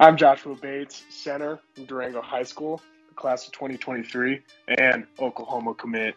I'm Joshua Bates, center from Durango High School, class of 2023, and Oklahoma commit.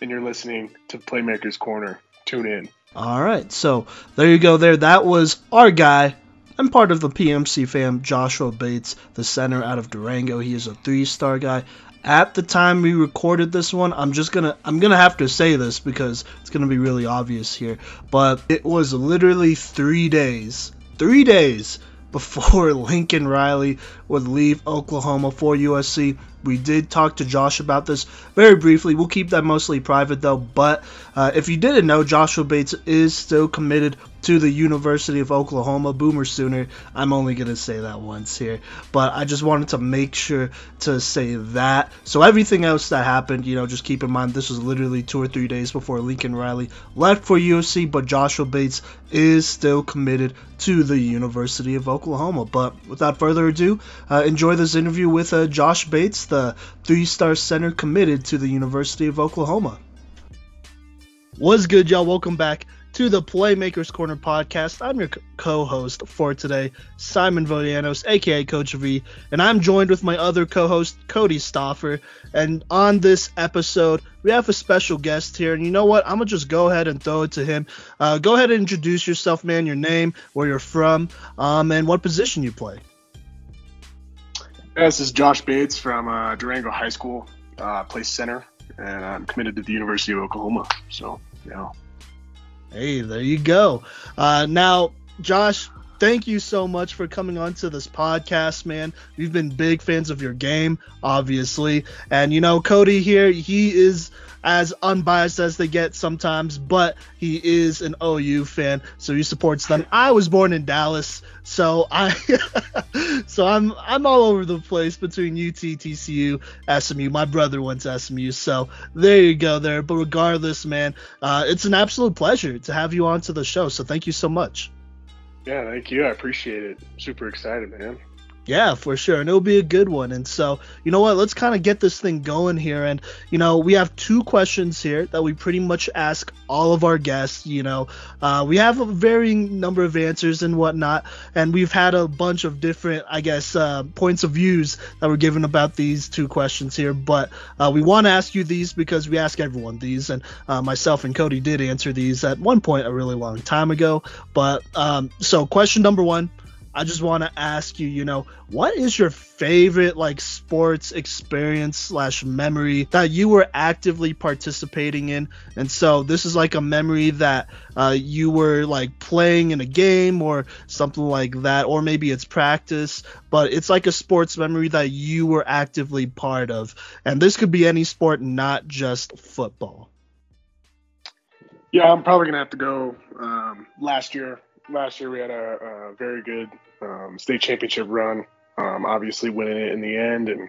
And you're listening to Playmakers Corner. Tune in. All right, so there you go. There, that was our guy. I'm part of the PMC fam, Joshua Bates, the center out of Durango. He is a three-star guy. At the time we recorded this one, I'm just gonna I'm gonna have to say this because it's gonna be really obvious here. But it was literally three days, three days before Lincoln Riley would leave Oklahoma for USC. We did talk to Josh about this very briefly. We'll keep that mostly private though. But uh, if you didn't know, Joshua Bates is still committed to the University of Oklahoma. Boomer Sooner. I'm only going to say that once here. But I just wanted to make sure to say that. So everything else that happened, you know, just keep in mind this was literally two or three days before Lincoln Riley left for USC. But Joshua Bates is still committed to the University of Oklahoma. But without further ado, uh, enjoy this interview with uh, Josh Bates, the three star center committed to the University of Oklahoma. What's good, y'all? Welcome back to the Playmakers Corner podcast. I'm your co host for today, Simon Vodianos, aka Coach V, and I'm joined with my other co host, Cody Stoffer. And on this episode, we have a special guest here. And you know what? I'm going to just go ahead and throw it to him. Uh, go ahead and introduce yourself, man, your name, where you're from, um, and what position you play. This is Josh Bates from uh, Durango High School, uh, play center, and I'm committed to the University of Oklahoma. So, yeah. Hey, there you go. Uh, now, Josh, thank you so much for coming on to this podcast, man. We've been big fans of your game, obviously. And, you know, Cody here, he is as unbiased as they get sometimes, but he is an OU fan, so he supports them. I was born in Dallas, so I so I'm I'm all over the place between UT, TCU, SMU. My brother went to SMU, so there you go there. But regardless, man, uh, it's an absolute pleasure to have you on to the show. So thank you so much. Yeah, thank you. I appreciate it. Super excited, man. Yeah, for sure. And it'll be a good one. And so, you know what? Let's kind of get this thing going here. And, you know, we have two questions here that we pretty much ask all of our guests. You know, uh, we have a varying number of answers and whatnot. And we've had a bunch of different, I guess, uh, points of views that were given about these two questions here. But uh, we want to ask you these because we ask everyone these. And uh, myself and Cody did answer these at one point a really long time ago. But um, so, question number one I just want to ask you, you know, what is your favorite like sports experience slash memory that you were actively participating in? And so this is like a memory that uh, you were like playing in a game or something like that, or maybe it's practice, but it's like a sports memory that you were actively part of. And this could be any sport, not just football. Yeah, I'm probably gonna have to go um, last year last year we had a, a very good um, state championship run. Um, obviously, winning it in the end, and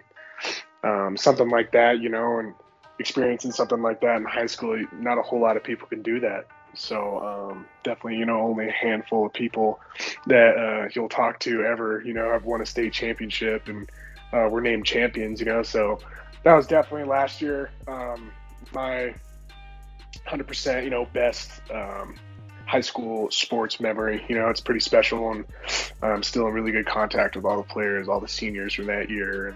um, something like that, you know, and experiencing something like that in high school, not a whole lot of people can do that. So um, definitely, you know, only a handful of people that uh, you'll talk to ever, you know, have won a state championship and uh, were named champions, you know. So that was definitely last year um, my 100%, you know, best um, high school sports memory. You know, it's pretty special, and I'm still in really good contact with all the players, all the seniors from that year,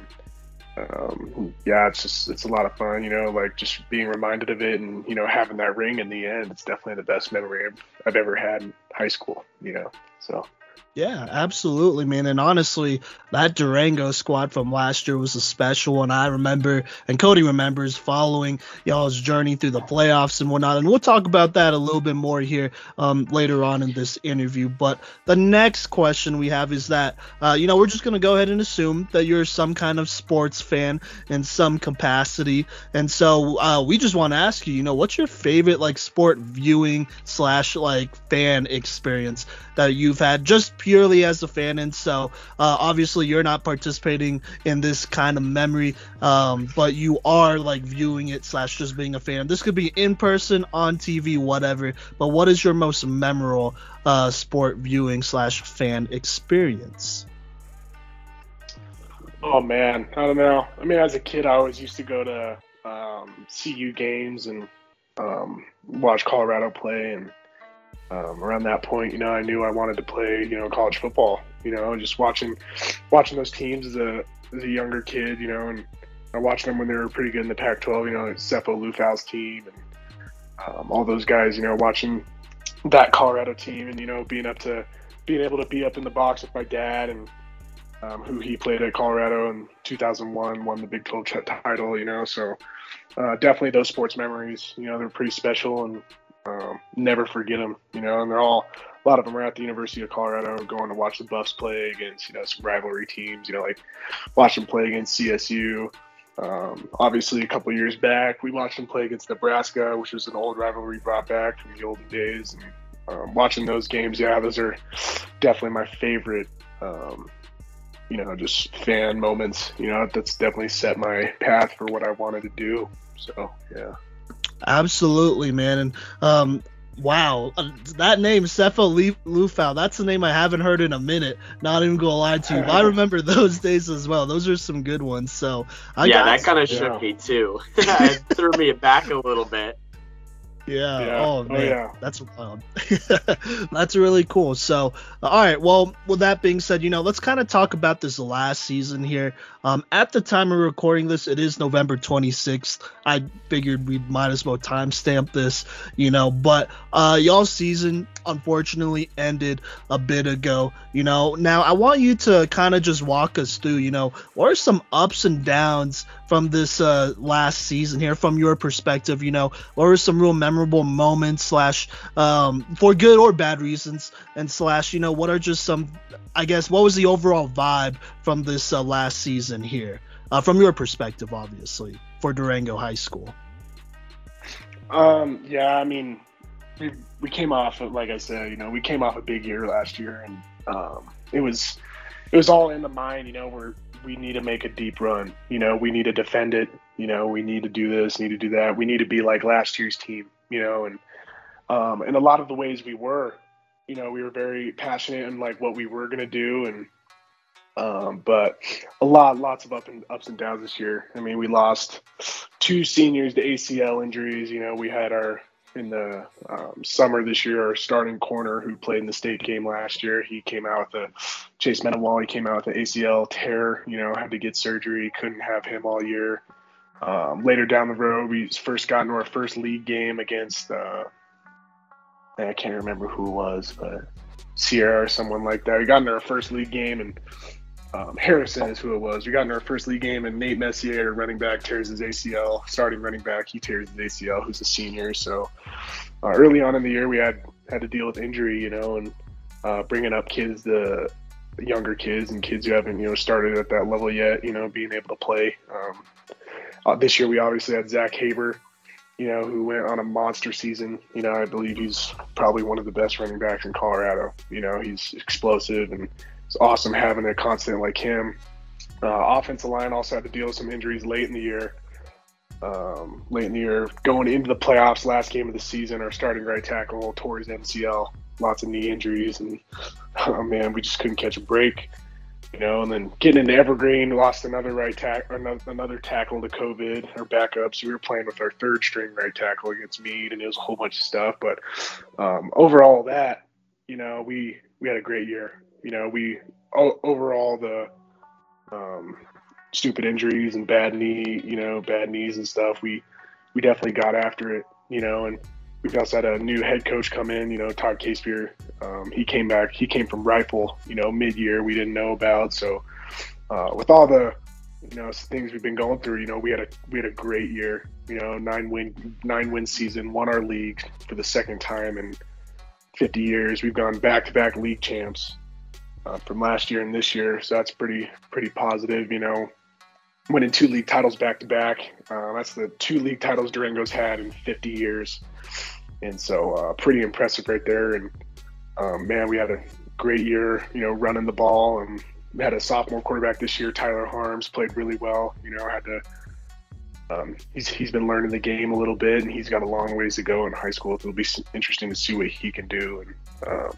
and um, yeah, it's just it's a lot of fun. You know, like just being reminded of it, and you know, having that ring in the end. It's definitely the best memory I've, I've ever had in high school. You know, so. Yeah, absolutely, man. And honestly, that Durango squad from last year was a special one. I remember, and Cody remembers following y'all's journey through the playoffs and whatnot. And we'll talk about that a little bit more here um, later on in this interview. But the next question we have is that, uh, you know, we're just going to go ahead and assume that you're some kind of sports fan in some capacity. And so uh, we just want to ask you, you know, what's your favorite, like, sport viewing slash, like, fan experience that you've had just purely as a fan, and so uh, obviously you're not participating in this kind of memory, um, but you are like viewing it slash just being a fan. This could be in person, on TV, whatever. But what is your most memorable uh, sport viewing slash fan experience? Oh man, I don't know. I mean, as a kid, I always used to go to um, CU games and um, watch Colorado play, and um, around that point, you know, I knew I wanted to play, you know, college football, You know, just watching watching those teams as a as a younger kid, you know, and I watched them when they were pretty good in the Pac-12. You know, like Sefo Liufau's team and um, all those guys. You know, watching that Colorado team and you know being up to being able to be up in the box with my dad and um, who he played at Colorado in 2001, won the Big 12 title. You know, so uh, definitely those sports memories. You know, they're pretty special and um, never forget them. You know, and they're all a lot of them are at the University of Colorado, going to watch the Buffs play against you know some rivalry teams. You know, like watch them play against CSU. Um, obviously, a couple years back, we watched them play against Nebraska, which was an old rivalry brought back from the olden days. And um, watching those games, yeah, those are definitely my favorite. Um, you know, just fan moments. You know, that's definitely set my path for what I wanted to do. So, yeah. Absolutely, man. And um, wow, uh, that name Sefo Liufau, that's the name I haven't heard in a minute. Not even gonna lie to you. I remember those days as well. Those are some good ones. So I yeah, that kind of shook yeah. me too. it threw me back a little bit. Yeah. yeah. Oh, oh man, oh, yeah. that's wild. that's really cool. So, all right. Well, with that being said, you know, let's kind of talk about this last season here. Um, at the time of recording this, it is November 26th. I figured we might as well timestamp this, you know. But uh, y'all's season unfortunately ended a bit ago. You know, now I want you to kind of just walk us through. You know, what are some ups and downs from this uh, last season here, from your perspective? You know, what were some real memorable moments slash um, for good or bad reasons, and slash, you know, what are just some, I guess, what was the overall vibe from this uh, last season here, uh, from your perspective, obviously, for Durango High School? Um, yeah, I mean, we we came off of, like I said, you know, we came off a big year last year, and um, it was it was all in the mind, you know, where we need to make a deep run, you know, we need to defend it, you know, we need to do this, need to do that, we need to be like last year's team, you know, and um, and a lot of the ways we were, you know, we were very passionate in like what we were gonna do, and um, but a lot, lots of up and ups and downs this year. I mean, we lost two seniors to ACL injuries. You know, we had our in the um, summer this year, our starting corner who played in the state game last year, he came out with a Chase Menawale came out with an ACL tear. You know, had to get surgery. Couldn't have him all year. Um, later down the road, we first got into our first league game against uh, I can't remember who it was, but Sierra or someone like that. We got into our first league game and um, Harrison is who it was. We got in our first league game, and Nate Messier, running back, tears his ACL. Starting running back, he tears his ACL. Who's a senior. So uh, early on in the year, we had had to deal with injury, you know, and uh, bringing up kids, the, the, younger kids and kids who haven't, you know, started at that level yet, you know, being able to play. Um, uh, this year, we obviously had Zach Haber, you know, who went on a monster season. You know, I believe he's probably one of the best running backs in Colorado. You know, he's explosive and it's awesome having a constant like him. Uh, offensive line also had to deal with some injuries late in the year. Um, late in the year, going into the playoffs, last game of the season, our starting right tackle tore his MCL, lots of knee injuries, and oh man, we just couldn't catch a break. You know, and then getting into Evergreen, lost another right tackle, another, another tackle to COVID, our backup. So we were playing with our third string right tackle against Mead, and it was a whole bunch of stuff. But um, overall, that you know, we we had a great year you know, we overall the um, stupid injuries and bad knee, you know, bad knees and stuff. We we definitely got after it, you know, and we've also had a new head coach come in, you know, Todd Casebeer. Um, he came back. He came from Rifle, you know, mid year. We didn't know about. So uh, with all the you know things we've been going through, you know, we had a we had a great year. You know, nine win nine win season, won our league for the second time in 50 years. We've gone back to back league champs uh, from last year and this year. So that's pretty pretty positive. You know, winning two league titles back to back. That's the two league titles Durango's had in 50 years, and so uh, pretty impressive right there. And um, man, we had a great year. You know, running the ball and we had a sophomore quarterback this year, Tyler Harms, played really well. You know, had to. Um, he's he's been learning the game a little bit, and he's got a long ways to go in high school. It'll be interesting to see what he can do. And uh,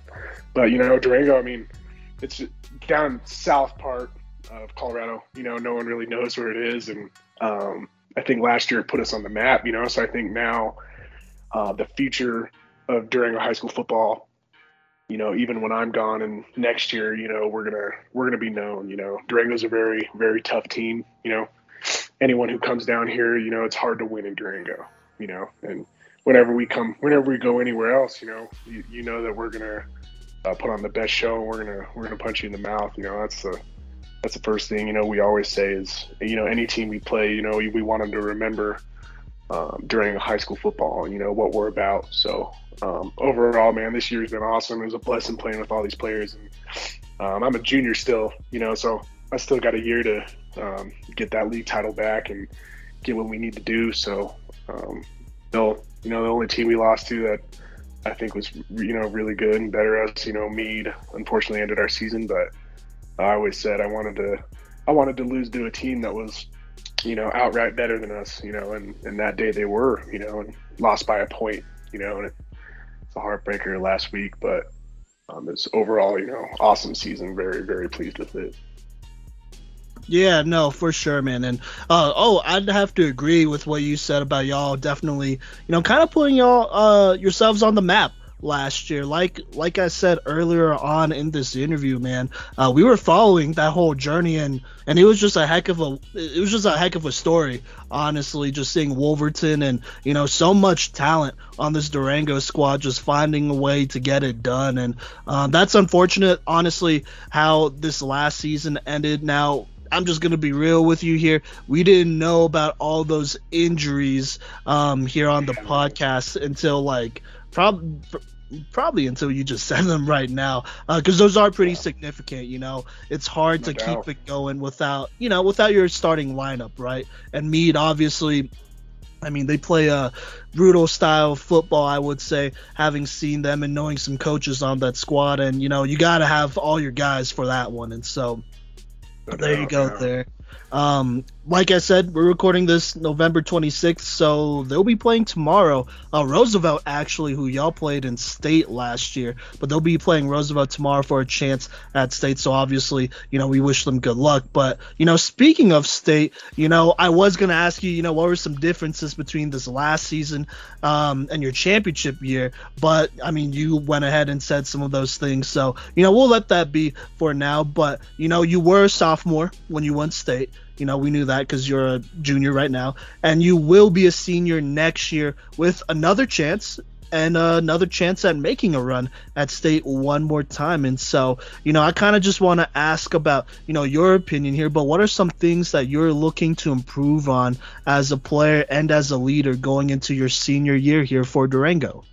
but you know, Durango, I mean, it's down south part of Colorado. You know, no one really knows where it is, and um, I think last year it put us on the map. You know, so I think now uh, the future of Durango high school football you know, even when I'm gone and next year, you know, we're gonna we're gonna be known. You know, Durango's a very very tough team. You know, anyone who comes down here, you know, it's hard to win in Durango. You know, and whenever we come, whenever we go anywhere else, you know, you, you know that we're gonna uh, put on the best show. And we're gonna we're gonna punch you in the mouth. You know, that's the that's the first thing. You know, we always say is you know any team we play, you know, we, we want them to remember um, during high school football, you know, what we're about. So um, overall, man, this year's been awesome. It was a blessing playing with all these players. And um, I'm a junior still, you know, so I still got a year to um, get that league title back and get what we need to do. So, um, you know, the only team we lost to that I think was, you know, really good and better us, you know, Mead unfortunately ended our season, but I always said I wanted to, I wanted to lose to a team that was you know, outright better than us, you know, and, and that day they were, you know, and lost by a point, you know, and it's a heartbreaker last week, but um, it's overall, you know, awesome season. Very, very pleased with it. Yeah, no, for sure, man. And uh, oh, I'd have to agree with what you said about y'all. Definitely, you know, kind of putting y'all uh, yourselves on the map last year. Like like I said earlier on in this interview, man, uh, we were following that whole journey and and it was just a heck of a it was just a heck of a story. Honestly, just seeing Wolverton and you know so much talent on this Durango squad just finding a way to get it done, and uh, that's unfortunate. Honestly, how this last season ended. Now I'm just gonna be real with you here. We didn't know about all those injuries um, here on the podcast until like probably probably until you just send them right now because uh, those are pretty significant you know it's hard no to doubt. keep it going without you know without your starting lineup right and Mead obviously I mean, they play a brutal style of football, I would say, having seen them and knowing some coaches on that squad. And, you know, you got to have all your guys for that one. And so no there doubt, you go, there. Um, like I said, we're recording this November 26th, so they'll be playing tomorrow. Uh, Roosevelt, actually, who y'all played in state last year, but they'll be playing Roosevelt tomorrow for a chance at state. So obviously, you know, we wish them good luck. But you know, speaking of state, you know, I was gonna ask you, you know, what were some differences between this last season um, and your championship year? But I mean, you went ahead and said some of those things, so you know, we'll let that be for now. But you know, you were a sophomore when you won state. You know, we knew that because you're a junior right now, and you will be a senior next year with another chance and uh, another chance at making a run at state one more time. And so, you know, I kind of just want to ask about, you know, your opinion here, but what are some things that you're looking to improve on as a player and as a leader going into your senior year here for Durango?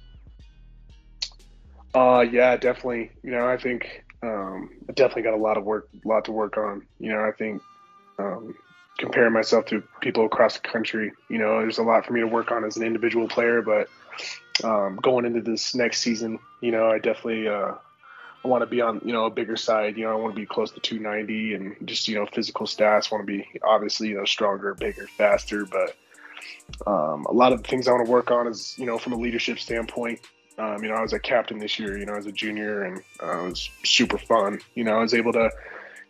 Uh, yeah, definitely. You know, I think um, I definitely got a lot of work, a lot to work on. You know, I think um, comparing myself to people across the country. You know, there's a lot for me to work on as an individual player, but um, going into this next season, you know, I definitely uh, I want to be on you know a bigger side. You know, I want to be close to 290 and just you know physical stats. Want to be obviously you know stronger, bigger, faster, but um, a lot of the things I want to work on is you know from a leadership standpoint. Um, you know, I was a captain this year. You know, as a junior, and uh, it was super fun. You know, I was able to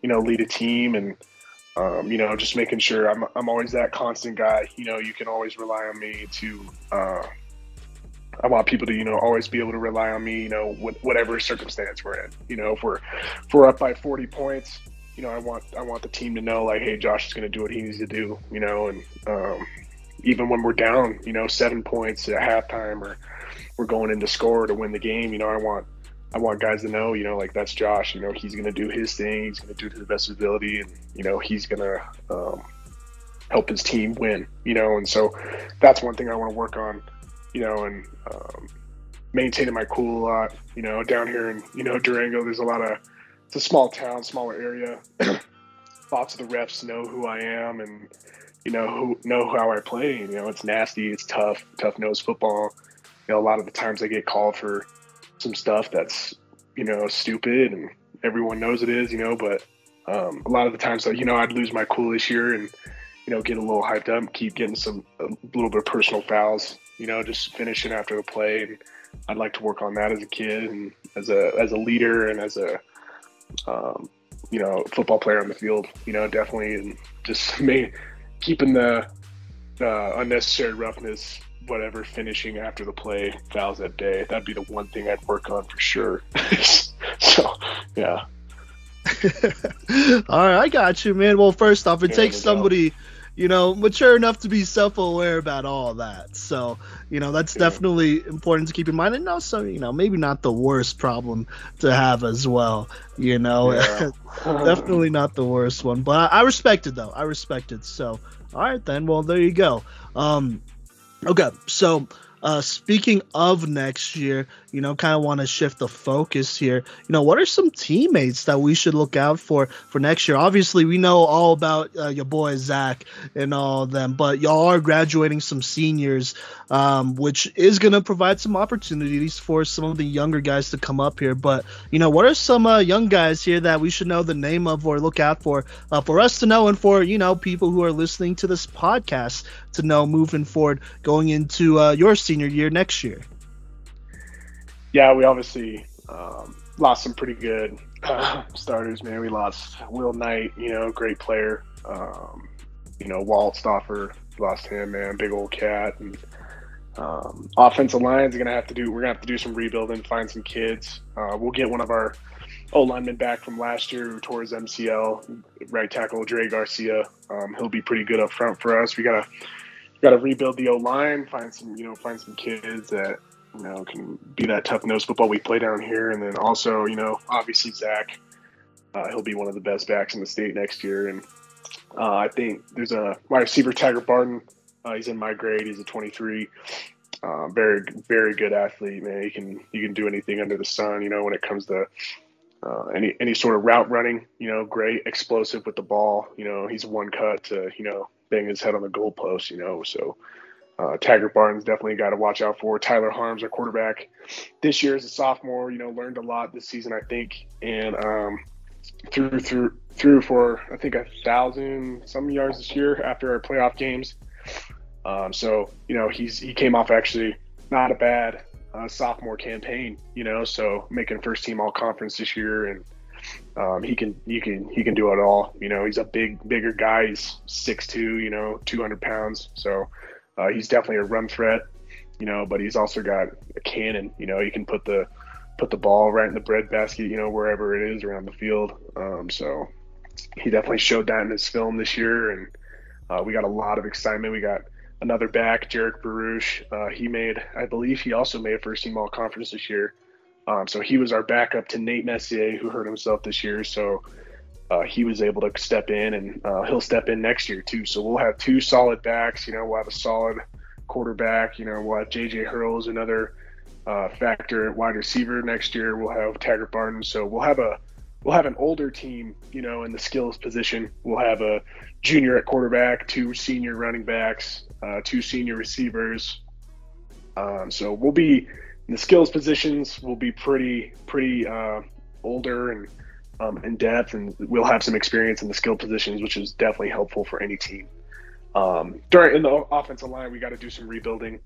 you know lead a team and um, you know, just making sure I'm, I'm always that constant guy. You know, you can always rely on me to. Uh, I want people to, you know, always be able to rely on me. You know, whatever circumstance we're in. You know, if we're if we're up by 40 points, you know, I want I want the team to know like, hey, Josh is going to do what he needs to do. You know, and um, even when we're down, you know, seven points at halftime or we're going into score to win the game, you know, I want I want guys to know, you know, like that's Josh. You know, he's going to do his thing. He's going to do to the best of his ability, and you know, he's going to um, help his team win. You know, and so that's one thing I want to work on. You know, and um, maintaining my cool a lot. You know, down here in you know Durango, there's a lot of it's a small town, smaller area. Lots of the refs know who I am, and you know who know how I play. You know, it's nasty, it's tough, tough nose football. You know, a lot of the times I get called for some stuff that's you know stupid and everyone knows it is you know but um, a lot of the times you know i'd lose my cool this year and you know get a little hyped up keep getting some a little bit of personal fouls you know just finishing after the play. And i'd like to work on that as a kid and as a as a leader and as a um, you know football player on the field you know definitely. And just me keeping the uh, unnecessary roughness whatever finishing after the play fouls that day. That'd be the one thing I'd work on for sure. so yeah. All right, I got you, man. Well, first off, it yeah, takes somebody, you know, mature enough to be self-aware about all that. So, you know, that's yeah. definitely important to keep in mind, and also, you know, maybe not the worst problem to have as well. You know, yeah. definitely not the worst one, but I, I respect it though. I respect it. So, all right then. Well, there you go. Um, okay, so uh, speaking of next year, you know, kind of want to shift the focus here. You know, what are some teammates that we should look out for for next year? Obviously, we know all about uh, your boy Zach and all of them, but y'all are graduating some seniors, um, which is going to provide some opportunities for some of the younger guys to come up here. But you know, what are some uh, young guys here that we should know the name of or look out for uh, for us to know and for you know people who are listening to this podcast to know moving forward going into uh, your senior year next year? Yeah, we obviously um, lost some pretty good uh, starters, man. We lost Will Knight, you know, great player. Um, you know, Walt Stoffer, lost him, man, big old cat. And um, offensive lines are gonna have to do. We're gonna have to do some rebuilding, find some kids. Uh, we'll get one of our O linemen back from last year who tore his MCL, right tackle Dre Garcia. Um, he'll be pretty good up front for us. We gotta got to rebuild the O line, find some, you know, find some kids that you know can be that tough nose football we play down here, and then also, you know, obviously Zach, uh, he'll be one of the best backs in the state next year, and uh, I think there's a wide receiver Taggart Barton. Uh, he's in my grade. He's a 23. Uh, very, very good athlete, man. He can he can do anything under the sun. You know, when it comes to uh, any any sort of route running, you know, great, explosive with the ball. You know, he's one cut to you know bang his head on the goalpost, you know. So uh, Taggart Barton definitely got to watch out for. Tyler Harms, our quarterback, this year as a sophomore, you know, learned a lot this season, I think, and um, threw through threw for I think a thousand some yards this year after our playoff games. Um, so you know he's he came off actually not a bad uh, sophomore campaign, you know, so making first team all conference this year and um, he can he can he can do it all. You know, he's a big bigger guy. He's six two. You know, two hundred pounds. So uh, he's definitely a run threat. You know, but he's also got a cannon. You know, he can put the put the ball right in the bread basket. You know, wherever it is around the field. Um, so he definitely showed that in his film this year, and uh, we got a lot of excitement. We got another back, Jarek Baruch. Uh, he made, I believe, he also made first team all conference this year. Um, so he was our backup to Nate Messier, who hurt himself this year. So uh, he was able to step in, and uh, he'll step in next year too. So we'll have two solid backs. You know, we'll have a solid quarterback. You know, we'll have JJ Hurls, another uh, factor wide receiver next year. We'll have Taggart Barton. So we'll have a we'll have an older team. You know, in the skills position. We'll have a junior at quarterback, two senior running backs, uh, two senior receivers. Um, so we'll be the skills positions will be pretty pretty uh, older and um, in depth, and we'll have some experience in the skill positions, which is definitely helpful for any team. Um, during in the offensive line, we got to do some rebuilding.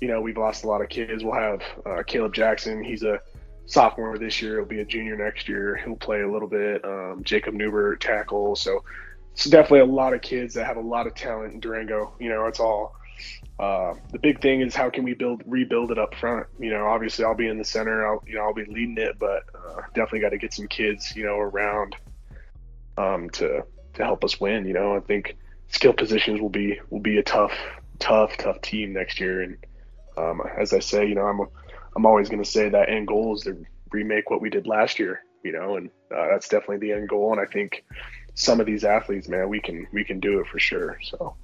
You know, we've lost a lot of kids. We'll have uh, Caleb Jackson. He's a sophomore this year. He'll be a junior next year. He'll play a little bit. Um, Jacob Newbert tackle. So it's definitely a lot of kids that have a lot of talent in Durango. You know, it's all uh, the big thing is how can we build rebuild it up front. You know, obviously I'll be in the center. I'll you know I'll be leading it, but uh, definitely got to get some kids you know around um, to to help us win. You know, I think skill positions will be will be a tough tough tough team next year. And um, as I say, you know, I'm I'm always going to say that end goal is to remake what we did last year. You know, and uh, that's definitely the end goal. And I think some of these athletes, man, we can we can do it for sure. So.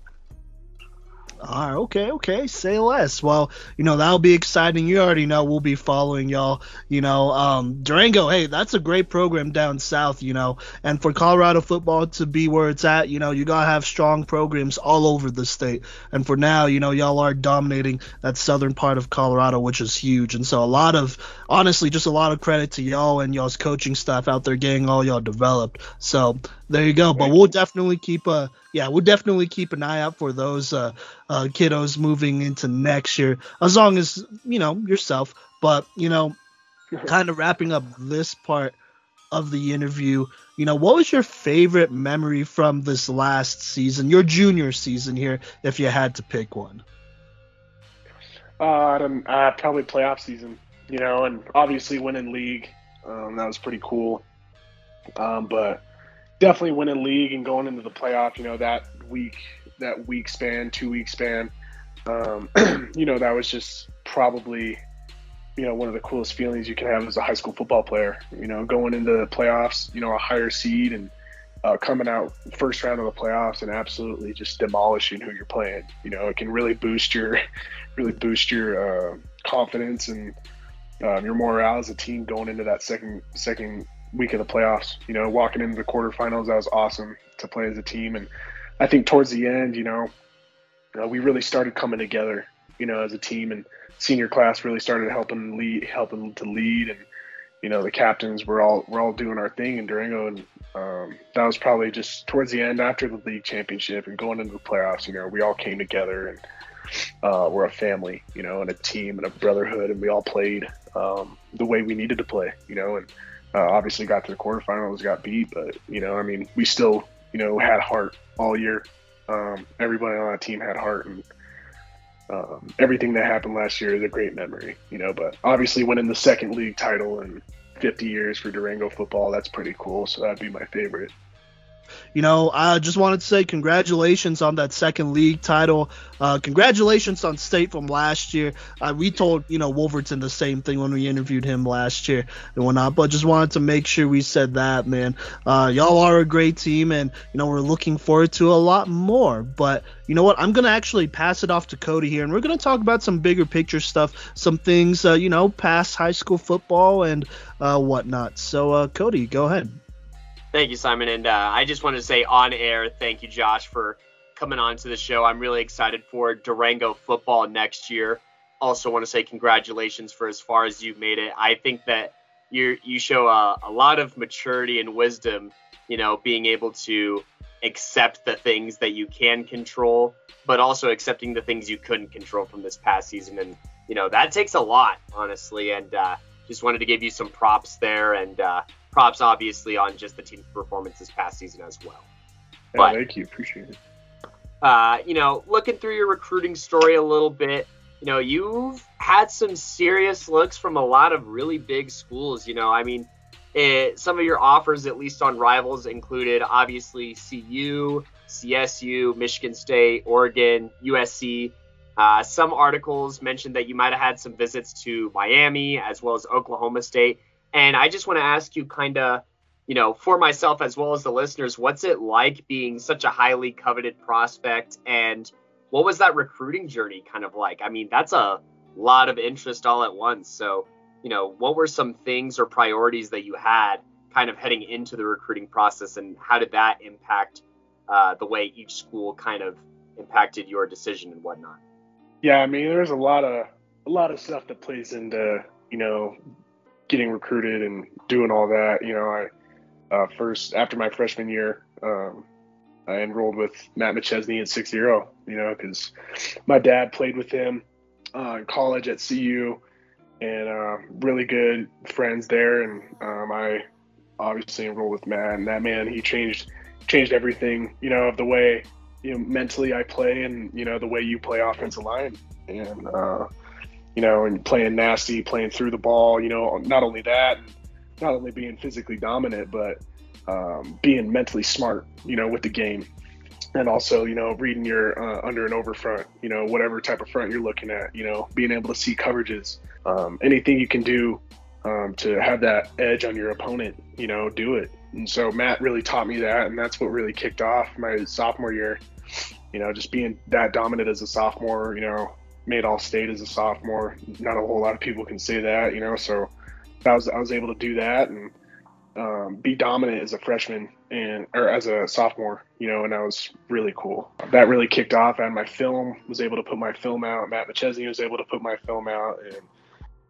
All right, okay, okay. Say less. Well, you know that'll be exciting. You already know we'll be following y'all. You know, um, Durango. Hey, that's a great program down south. You know, and for Colorado football to be where it's at, you know, you gotta have strong programs all over the state. And for now, you know, y'all are dominating that southern part of Colorado, which is huge. And so a lot of, honestly, just a lot of credit to y'all and y'all's coaching staff out there getting all y'all developed. So there you go. But we'll definitely keep a yeah, we'll definitely keep an eye out for those uh, uh, kiddos moving into next year, as long as you know yourself. But you know, kind of wrapping up this part of the interview, you know, what was your favorite memory from this last season, your junior season here, if you had to pick one? Uh, I don't, uh, probably playoff season, you know, and obviously winning league. Um, that was pretty cool. Um, but definitely winning league and going into the playoff, you know, that week, that week span, two week span, um, you know, that was just probably, you know, one of the coolest feelings you can have as a high school football player. You know, going into the playoffs, you know, a higher seed and uh, coming out first round of the playoffs and absolutely just demolishing who you're playing. You know, it can really boost your, really boost your uh, confidence and um, your morale as a team going into that second second week of the playoffs. You know, walking into the quarterfinals, that was awesome to play as a team. And I think towards the end, you know, uh, we really started coming together. You know, as a team, and senior class really started helping lead, helping to lead, and you know, the captains were all we're all doing our thing in Durango, and um, that was probably just towards the end after the league championship and going into the playoffs. You know, we all came together and uh, we're a family, you know, and a team and a brotherhood, and we all played um, the way we needed to play, you know, and uh, obviously got to the quarterfinals, got beat, but you know, I mean, we still, you know, had heart all year. Um, everybody on that team had heart, and um, everything that happened last year is a great memory, you know. But obviously, winning the second league title in 50 years for Durango football, that's pretty cool. So that'd be my favorite. You know, I just wanted to say congratulations on that second league title. Uh, congratulations on state from last year. Uh, we told you know Wolverton the same thing when we interviewed him last year and whatnot, but just wanted to make sure we said that, man. Uh, y'all are a great team, and you know we're looking forward to a lot more. But you know what? I'm gonna actually pass it off to Cody here, and we're gonna talk about some bigger picture stuff, some things, uh, you know, past high school football and uh, whatnot. So, uh, Cody, go ahead. Thank you, Simon. And uh, I just wanted to say on air, thank you, Josh, for coming on to the show. I'm really excited for Durango football next year. Also, want to say congratulations for as far as you've made it. I think that you you show a, a lot of maturity and wisdom. You know, being able to accept the things that you can control, but also accepting the things you couldn't control from this past season. And you know that takes a lot, honestly. And uh, just wanted to give you some props there. And uh, props obviously on just the team's performance this past season as well. Yeah, but, thank you, appreciate it. Uh, you know, looking through your recruiting story a little bit, you know, you've had some serious looks from a lot of really big schools. You know, I mean, it, some of your offers, at least on rivals, included obviously CU, CSU, Michigan State, Oregon, USC. Uh, some articles mentioned that you might have had some visits to Miami as well as Oklahoma State. And I just want to ask you, kind of, you know, for myself as well as the listeners, what's it like being such a highly coveted prospect? And what was that recruiting journey kind of like? I mean, that's a lot of interest all at once. So, you know, what were some things or priorities that you had kind of heading into the recruiting process, and how did that impact uh, the way each school kind of impacted your decision and whatnot? Yeah, I mean, there's a lot of a lot of stuff that plays into you know getting recruited and doing all that, you know, I uh, first after my freshman year, um, I enrolled with Matt McChesney six zero, you know, because my dad played with him uh, in college at CU, and uh, really good friends there, and um, I obviously enrolled with Matt, and that man he changed changed everything, you know, of the way you know mentally I play, and you know the way you play offensive line, and uh, you know, and playing nasty, playing through the ball. You know, not only that, not only being physically dominant, but um, being mentally smart. You know, with the game, and also you know reading your uh, under and over front. You know, whatever type of front you're looking at. You know, being able to see coverages. Um, anything you can do um, to have that edge on your opponent. You know, do it. And so Matt really taught me that, and that's what really kicked off my sophomore year. You know, just being that dominant as a sophomore. You know, made all state as a sophomore. Not a whole lot of people can say that, you know. So I was I was able to do that and um, be dominant as a freshman and or as a sophomore, you know, and that was really cool. That really kicked off. Had my film, was able to put my film out. Matt McChesney was able to put my film out, and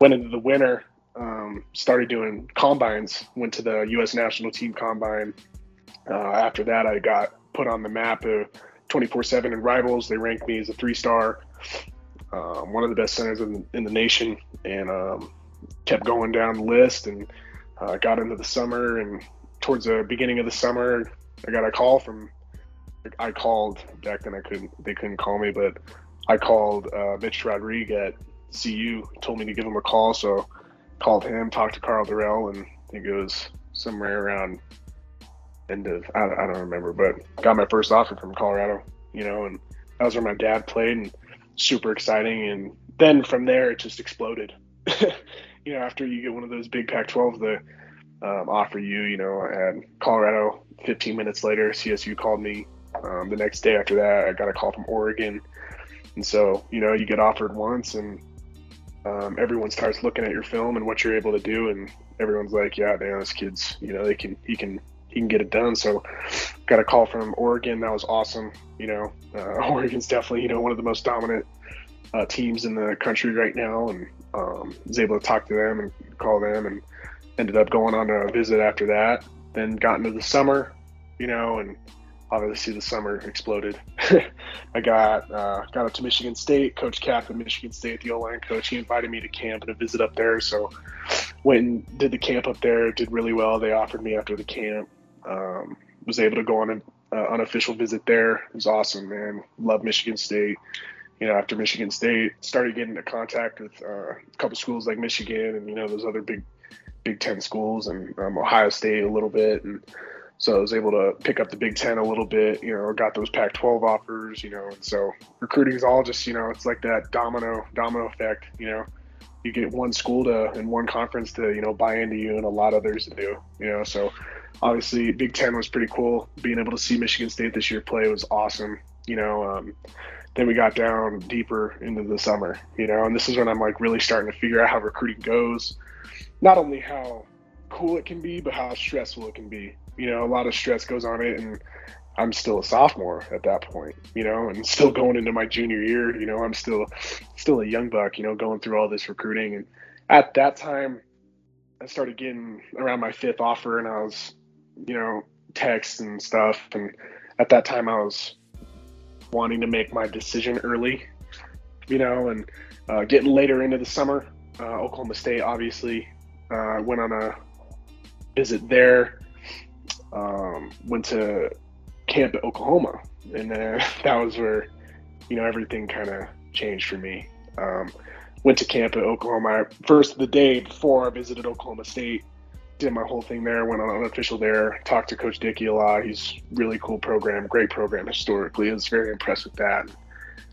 went into the winter. Um, started doing combines. Went to the U.S. national team combine. Uh, after that, I got put on the map of 24/7 and rivals. They ranked me as a three-star um, one of the best centers in, in the nation, and um, kept going down the list and uh, got into the summer. And towards the beginning of the summer, I got a call from. I called back then. I couldn't. They couldn't call me, but I called uh, Mitch Rodriguez at CU told me to give him a call, so called him, talked to Karl Dorrell, and I think it was somewhere around end of I, I don't remember, but got my first offer from Colorado, you know, and that was where my dad played, and super exciting. And then from there, it just exploded. you know, after you get one of those big Pac-12, the um, offer you, you know, and Colorado. 15 minutes later, CSU called me. Um, the next day after that, I got a call from Oregon, and so you know, you get offered once, and um, everyone starts looking at your film and what you're able to do, and everyone's like, yeah, damn, this kid's, you know, they can, he can, he can get it done. So, got a call from Oregon. That was awesome. You know, uh, Oregon's definitely, you know, one of the most dominant uh, teams in the country right now, and um, was able to talk to them and call them, and ended up going on a visit after that. Then got into the summer, you know, and obviously the summer exploded. I got uh, got up to Michigan State. Coach Kap at Michigan State, the O-line coach, he invited me to camp and a visit up there. So went and did the camp up there. Did really well. They offered me after the camp. Um, was able to go on an uh, unofficial visit there. It was awesome, man. Love Michigan State. You know, after Michigan State, started getting into contact with uh, a couple schools like Michigan and you know those other big Big Ten schools and um, Ohio State a little bit and so I was able to pick up the Big Ten a little bit, you know, got those Pac-12 offers, you know, and so recruiting is all just, you know, it's like that domino domino effect, you know. You get one school to and one conference to, you know, buy into you, and a lot of others to do, you know. So obviously, Big Ten was pretty cool. Being able to see Michigan State this year play was awesome, you know. Um, then we got down deeper into the summer, you know, and this is when I'm like really starting to figure out how recruiting goes. Not only how cool it can be, but how stressful it can be you know, a lot of stress goes on it, and I'm still a sophomore at that point, you know, and still going into my junior year. You know, I'm still still a young buck, you know, going through all this recruiting. And at that time, I started getting around my fifth offer, and I was, you know, texts and stuff. And at that time, I was wanting to make my decision early, you know, and uh, getting later into the summer. Uh, Oklahoma State, obviously, uh, went on a visit there um, went to camp at Oklahoma, and that was where you know everything kind of changed for me. Um, went to camp at Oklahoma first the day before I visited Oklahoma State. Did my whole thing there. Went on unofficial there. Talked to Coach Dickey a lot. He's really cool program, great program historically. I was very impressed with that.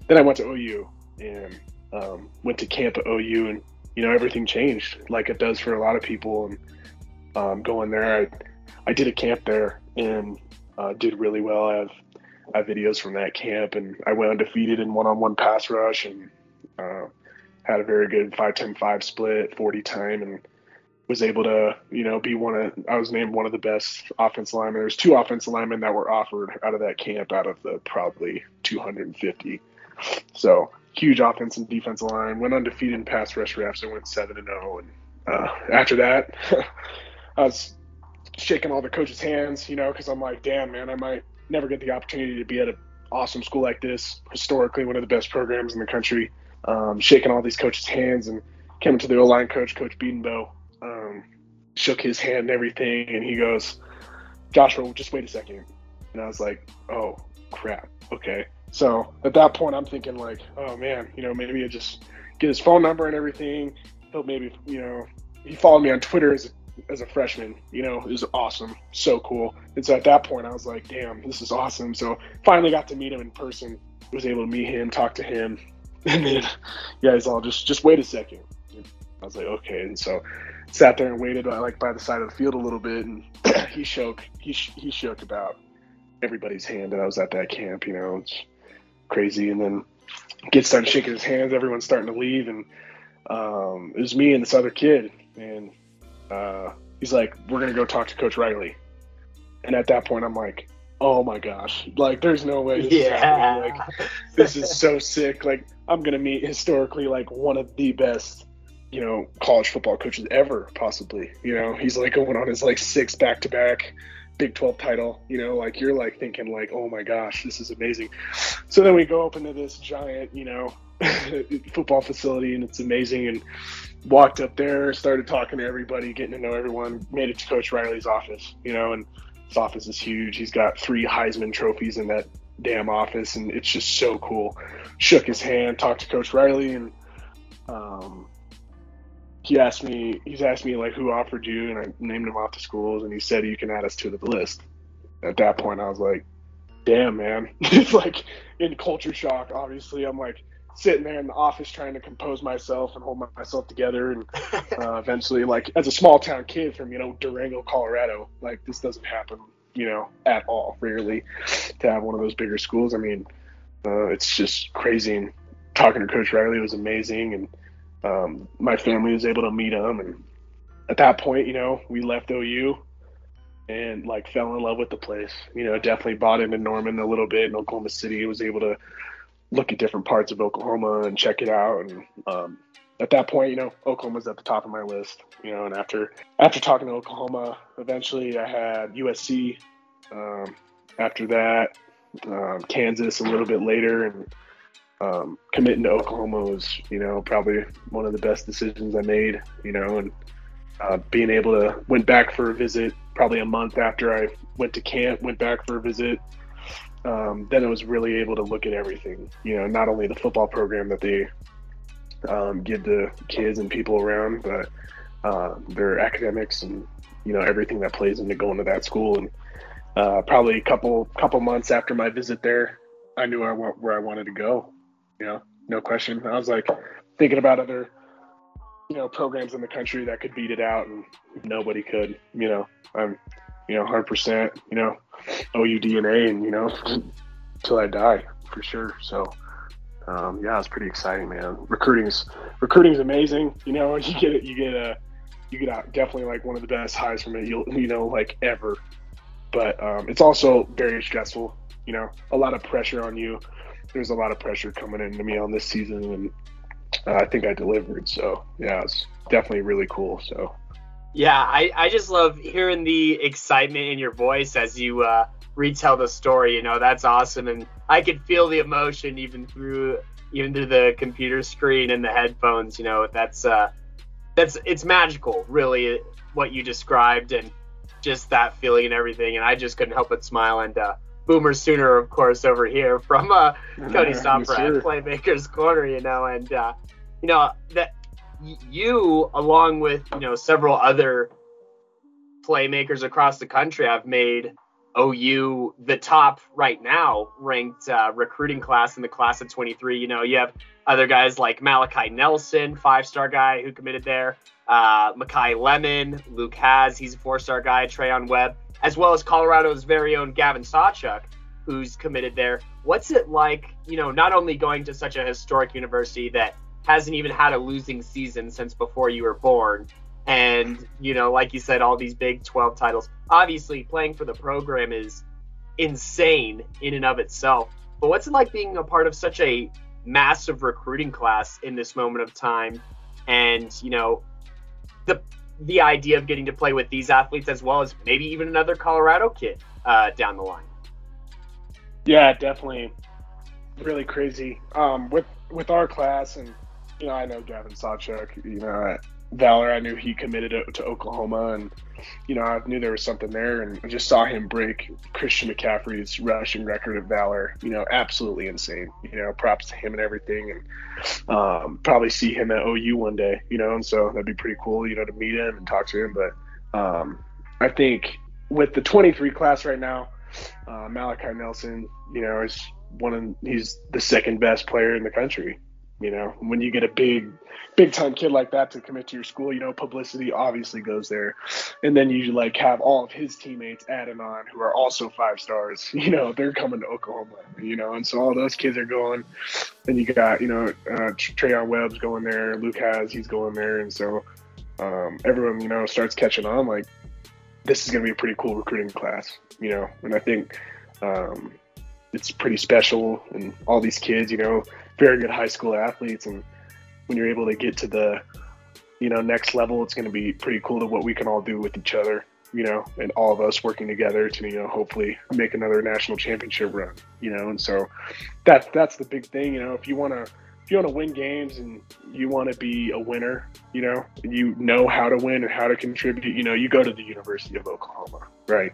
Then I went to OU and um, went to camp at OU, and you know everything changed like it does for a lot of people. And um, going there, I I did a camp there and uh, did really well. I have I have videos from that camp, and I went undefeated in one-on-one pass rush, and uh, had a very good 5-10-5 split, 40 time, and was able to, you know, be one of. I was named one of the best offensive linemen. There's two offensive linemen that were offered out of that camp, out of the probably 250. So huge offensive and defensive line. Went undefeated in pass rush refs. I went seven and zero, and uh, after that, I was shaking all the coaches' hands, you know, because I'm like, damn, man, I might never get the opportunity to be at an awesome school like this, historically one of the best programs in the country. Um, shaking all these coaches' hands and came to the O line coach, Coach Bedenbaugh, um, shook his hand and everything, and he goes, Joshua, just wait a second. And I was like, oh, crap. Okay. So at that point, I'm thinking, like, oh, man, you know, maybe I just get his phone number and everything. He'll maybe, you know, he followed me on Twitter as as a freshman, you know, it was awesome, so cool. And so at that point, I was like, damn, this is awesome. So finally got to meet him in person, was able to meet him, talk to him, and then yeah, he's all just just wait a second. I was like, okay, and so sat there and waited uh, like by the side of the field a little bit, and he shook he he shook about everybody's hand that I was at that camp. You know, it's crazy. And then kids started shaking his hands. Everyone's starting to leave, and um, it was me and this other kid, and uh, he's like, we're gonna go talk to Coach Riley. And at that point, I'm like, oh my gosh, like there's no way this yeah. is happening. Like this is so sick. Like I'm gonna meet historically like one of the best, you know, college football coaches ever, possibly. You know, he's like going on his like six back to back Big 12 title. You know, like you're like thinking like, oh my gosh, this is amazing. So then we go up into this giant, you know, football facility, and it's amazing. And walked up there, started talking to everybody, getting to know everyone. Made it to Coach Riley's office, you know, and his office is huge. He's got three Heisman trophies in that damn office, and it's just so cool. Shook his hand, talked to Coach Riley, and um, he asked me, he's asked me like who offered you, and I named him off the schools, and he said you can add us to the list. At that point, I was like, damn, man, it's like in culture shock. Obviously, I'm like sitting there in the office trying to compose myself and hold myself together, and uh, eventually, like as a small town kid from you know Durango, Colorado, like this doesn't happen, you know, at all. Rarely to have one of those bigger schools. I mean, uh, it's just crazy. And talking to Coach Riley was amazing, and um, my family was able to meet him. And at that point, you know, we left OU and like fell in love with the place. You know, definitely bought into Norman a little bit in Oklahoma City. Was able to look at different parts of Oklahoma and check it out. And um, at that point, you know, Oklahoma's at the top of my list. You know, and after after talking to Oklahoma, eventually I had USC. Um, after that, um, Kansas a little bit later, and um, committing to Oklahoma was, you know, probably one of the best decisions I made. You know, and uh, being able to went back for a visit probably a month after I went to camp, went back for a visit. Um, then I was really able to look at everything. You know, not only the football program that they um, give the kids and people around, but uh, their academics and you know everything that plays into going to that school. And uh, probably a couple couple months after my visit there, I knew I, where I wanted to go. You know, no question. I was like thinking about other you know programs in the country that could beat it out, and nobody could. You know, I'm you know 100 percent you know OU DNA, and you know till I die for sure. So. Um, yeah, it's pretty exciting, man. Recruiting's recruiting's amazing. You know, you get it, you get a, you get out definitely like one of the best highs from it. You'll, you know, like ever but um, it's also very stressful. You know, a lot of pressure on you. There's a lot of pressure coming into me on this season, and uh, I think I delivered. So yeah, it's definitely really cool. So yeah, I, I just love hearing the excitement in your voice as you uh, retell the story. You know, that's awesome, and I could feel the emotion even through even through the computer screen and the headphones. You know, that's uh, that's it's magical, really, what you described, and just that feeling and everything. And I just couldn't help but smile. And uh, Boomer Sooner, of course, over here from uh, Cody Stomper sure. at Playmakers Corner, you know, and uh, you know that you, along with you know several other playmakers across the country, have made OU the top right now ranked uh, recruiting class in the class of 23. You know, you have other guys like Malachi Nelson, five star guy who committed there uh, Makai Lemon, Luke Hasz, he's a four-star guy, Treyaun Webb, as well as Colorado's very own Gavin Sawchuk, who's committed there. What's it like, you know, not only going to such a historic university that hasn't even had a losing season since before you were born, and you know, like you said, all these Big 12 titles. Obviously, playing for the program is insane in and of itself. But what's it like being a part of such a massive recruiting class in this moment of time? And you know, the the idea of getting to play with these athletes as well as maybe even another Colorado kid uh, down the line. Yeah, definitely, really crazy. Um, with with our class, and you know, I know Gavin Sawchuk. You know, Valor, I knew he committed to, Oklahoma, and you know I knew there was something there, and I just saw him break Christian McCaffrey's rushing record of Valor. You know, absolutely insane. You know, props to him and everything, and um, probably see him at OU one day. You know, and so that'd be pretty cool. You know, to meet him and talk to him. But um, I think with the 23 class right now, uh, Malachi Nelson, you know, is one of he's the second best player in the country. You know, when you get a big, big time kid like that to commit to your school, you know, publicity obviously goes there. And then you like have all of his teammates adding on who are also five stars. You know, they're coming to Oklahoma, you know, and so all those kids are going. And you got, you know, uh, Treyaun Webb's going there. Luke Hasz, he's going there. And so um, everyone, you know, starts catching on like, this is going to be a pretty cool recruiting class, you know, and I think um, it's pretty special. And all these kids, you know, very good high school athletes, and when you're able to get to the you know next level, it's going to be pretty cool to what we can all do with each other. You know, and all of us working together to you know hopefully make another national championship run. You know, and so that's that's the big thing. You know, if you want to if you want to win games and you want to be a winner, you know, you know how to win and how to contribute, you know, you go to the University of Oklahoma, right?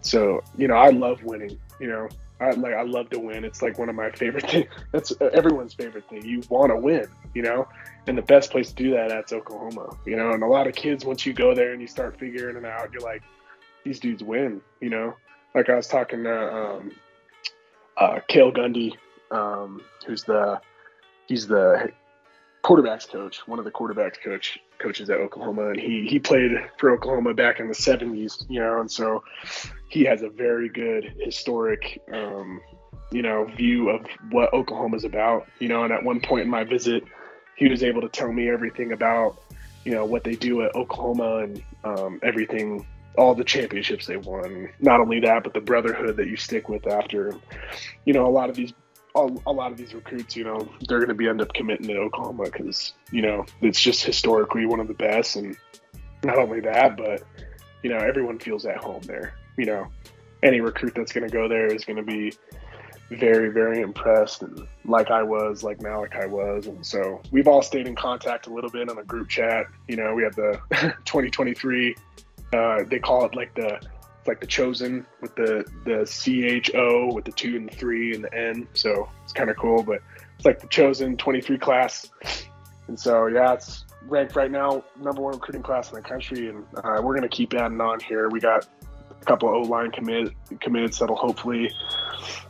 So, you know, I love winning, you know, I like I love to win. It's like one of my favorite things. That's everyone's favorite thing. You want to win, you know, and the best place to do that at's Oklahoma, you know. And a lot of kids, once you go there and you start figuring it out, you're like, these dudes win, you know. Like I was talking to um, uh, Cale Gundy, um, who's the he's the quarterbacks coach, one of the quarterbacks coach coaches at Oklahoma, and he he played for Oklahoma back in the '70s, you know, and so he has a very good historic, um, you know, view of what Oklahoma's about, you know. And at one point in my visit, he was able to tell me everything about, you know, what they do at Oklahoma and um, everything, all the championships they won. Not only that, but the brotherhood that you stick with after. You know, a lot of these a, lot of these recruits, you know, they're going to be end up committing to Oklahoma because you know it's just historically one of the best, and not only that, but you know everyone feels at home there. You know, any recruit that's going to go there is going to be very, very impressed, and like I was, like Malachi was, and so we've all stayed in contact a little bit on a group chat. You know, we have the 2023. Uh, they call it like the like the chosen with the the C H O with the two and the three and the N. So it's kind of cool, but it's like the chosen 23 class. And so yeah, it's ranked right now number one recruiting class in the country, and uh, we're gonna keep adding on here. We got couple of O line commit commits that'll hopefully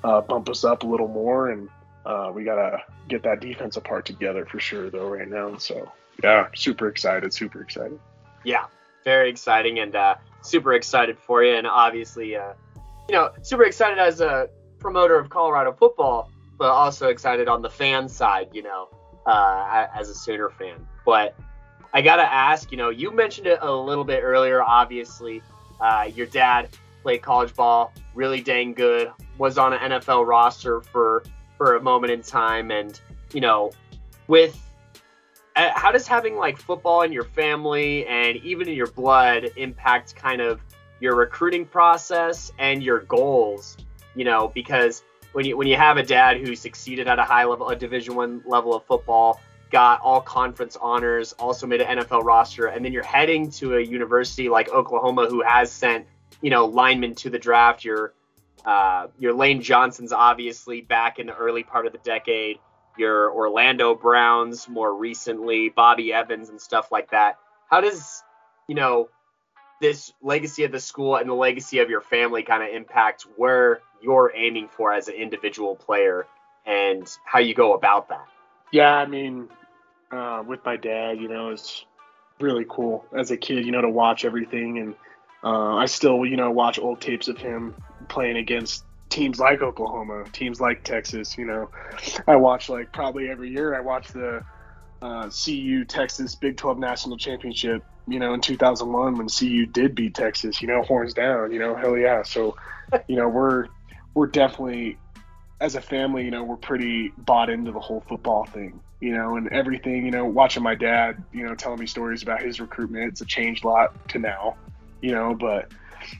uh, bump us up a little more, and uh, we gotta get that defensive part together for sure though right now. So yeah, super excited, super excited. Yeah, very exciting, and uh, super excited for you, and obviously, uh, you know, super excited as a promoter of Colorado football, but also excited on the fan side, you know, uh, as a Sooner fan. But I gotta ask, you know, you mentioned it a little bit earlier. Obviously, uh, your dad played college ball, really dang good, was on an NFL roster for for a moment in time, and you know, with uh, how does having like football in your family and even in your blood impact kind of your recruiting process and your goals? You know because when you when you have a dad who succeeded at a high level a division one level of football got all conference honors also made an nfl roster and then you're heading to a university like oklahoma who has sent you know linemen to the draft your uh, your lane johnson's obviously back in the early part of the decade your Orlando Browns more recently, Bobby Evans and stuff like that. How does, you know, this legacy of the school and the legacy of your family kind of impact where you're aiming for as an individual player and how you go about that? Yeah, I mean, uh, with my dad, you know, it's really cool as a kid, you know, to watch everything. And uh, I still, you know, watch old tapes of him playing against teams like Oklahoma, teams like Texas. You know, I watch like probably every year. I watch the uh, CU Texas Big 12 National Championship. You know, in 2001 when CU did beat Texas. You know, horns down. You know, hell yeah. So, you know, we're we're definitely as a family. You know, we're pretty bought into the whole football thing. You know, and everything. You know, watching my dad. You know, telling me stories about his recruitment. It's a changed lot to now. You know, but.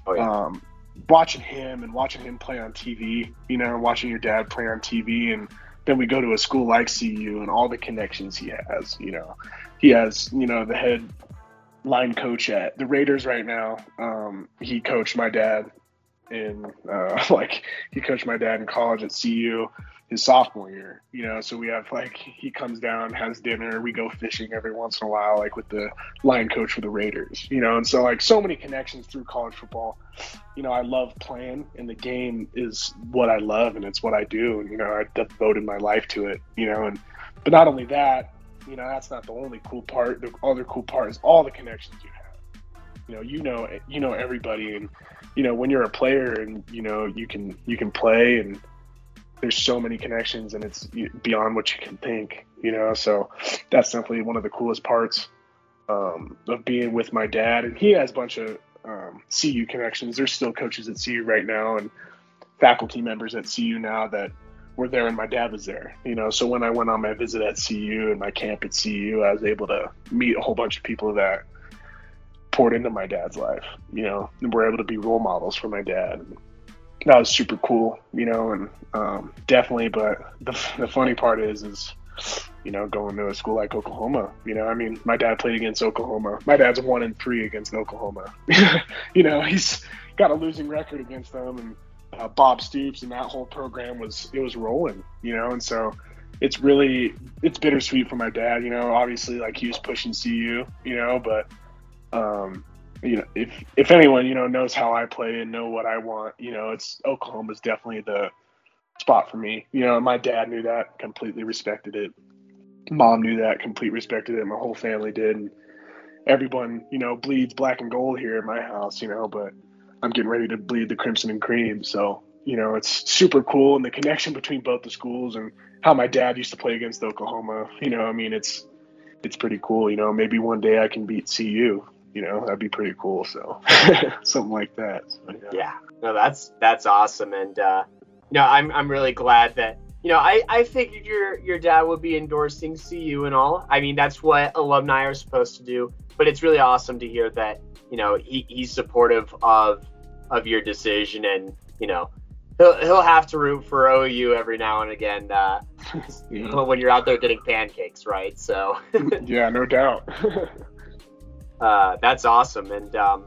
Oh, yeah. um, watching him and watching him play on TV, you know, watching your dad play on TV, and then we go to a school like CU and all the connections he has. You know, he has, you know, the head line coach at the Raiders right now. Um, he coached my dad in, uh, like, he coached my dad in college at CU his sophomore year, you know. So we have like he comes down, has dinner, we go fishing every once in a while, like with the line coach for the Raiders, you know. And so like so many connections through college football. You know, I love playing, and the game is what I love, and it's what I do. And you know, I devoted my life to it. You know, and but not only that, you know, that's not the only cool part. The other cool part is all the connections you. You know, you know, you know everybody, and you know when you're a player, and you know you can you can play and there's so many connections and it's beyond what you can think, you know. So that's definitely one of the coolest parts um, of being with my dad. And he has a bunch of um, CU connections. There's still coaches at CU right now and faculty members at CU now that were there and my dad was there, you know. So when I went on my visit at CU and my camp at CU, I was able to meet a whole bunch of people that poured into my dad's life, you know, and were able to be role models for my dad. That was super cool, you know, and um, definitely. But the, the funny part is, is you know, going to a school like Oklahoma. You know, I mean, my dad played against Oklahoma. My dad's one and three against Oklahoma. you know, he's got a losing record against them, and uh, Bob Stoops and that whole program was it was rolling, you know, and so it's really it's bittersweet for my dad, you know. Obviously, like he was pushing CU, you know, but um, you know, if if anyone you know knows how I play and know what I want, you know, it's Oklahoma's definitely the spot for me. You know, my dad knew that, completely respected it. Mom knew that, complete respected it. My whole family did, and everyone, you know, bleeds black and gold here at my house, you know, but I'm getting ready to bleed the crimson and cream. So, you know, it's super cool. And the connection between both the schools and how my dad used to play against Oklahoma, you know, I mean, it's, it's pretty cool. You know, maybe one day I can beat CU, you know, that'd be pretty cool. So something like that. So, yeah. yeah. No, that's, that's awesome. And, uh, you know, I'm, I'm really glad that, you know, I, I figured your your dad would be endorsing CU and all. I mean, that's what alumni are supposed to do. But it's really awesome to hear that, you know, he, he's supportive of of your decision and, you know, he'll he'll have to root for OU every now and again uh, yeah. when you're out there getting pancakes, right? So Yeah, no doubt. Uh, that's awesome. And um,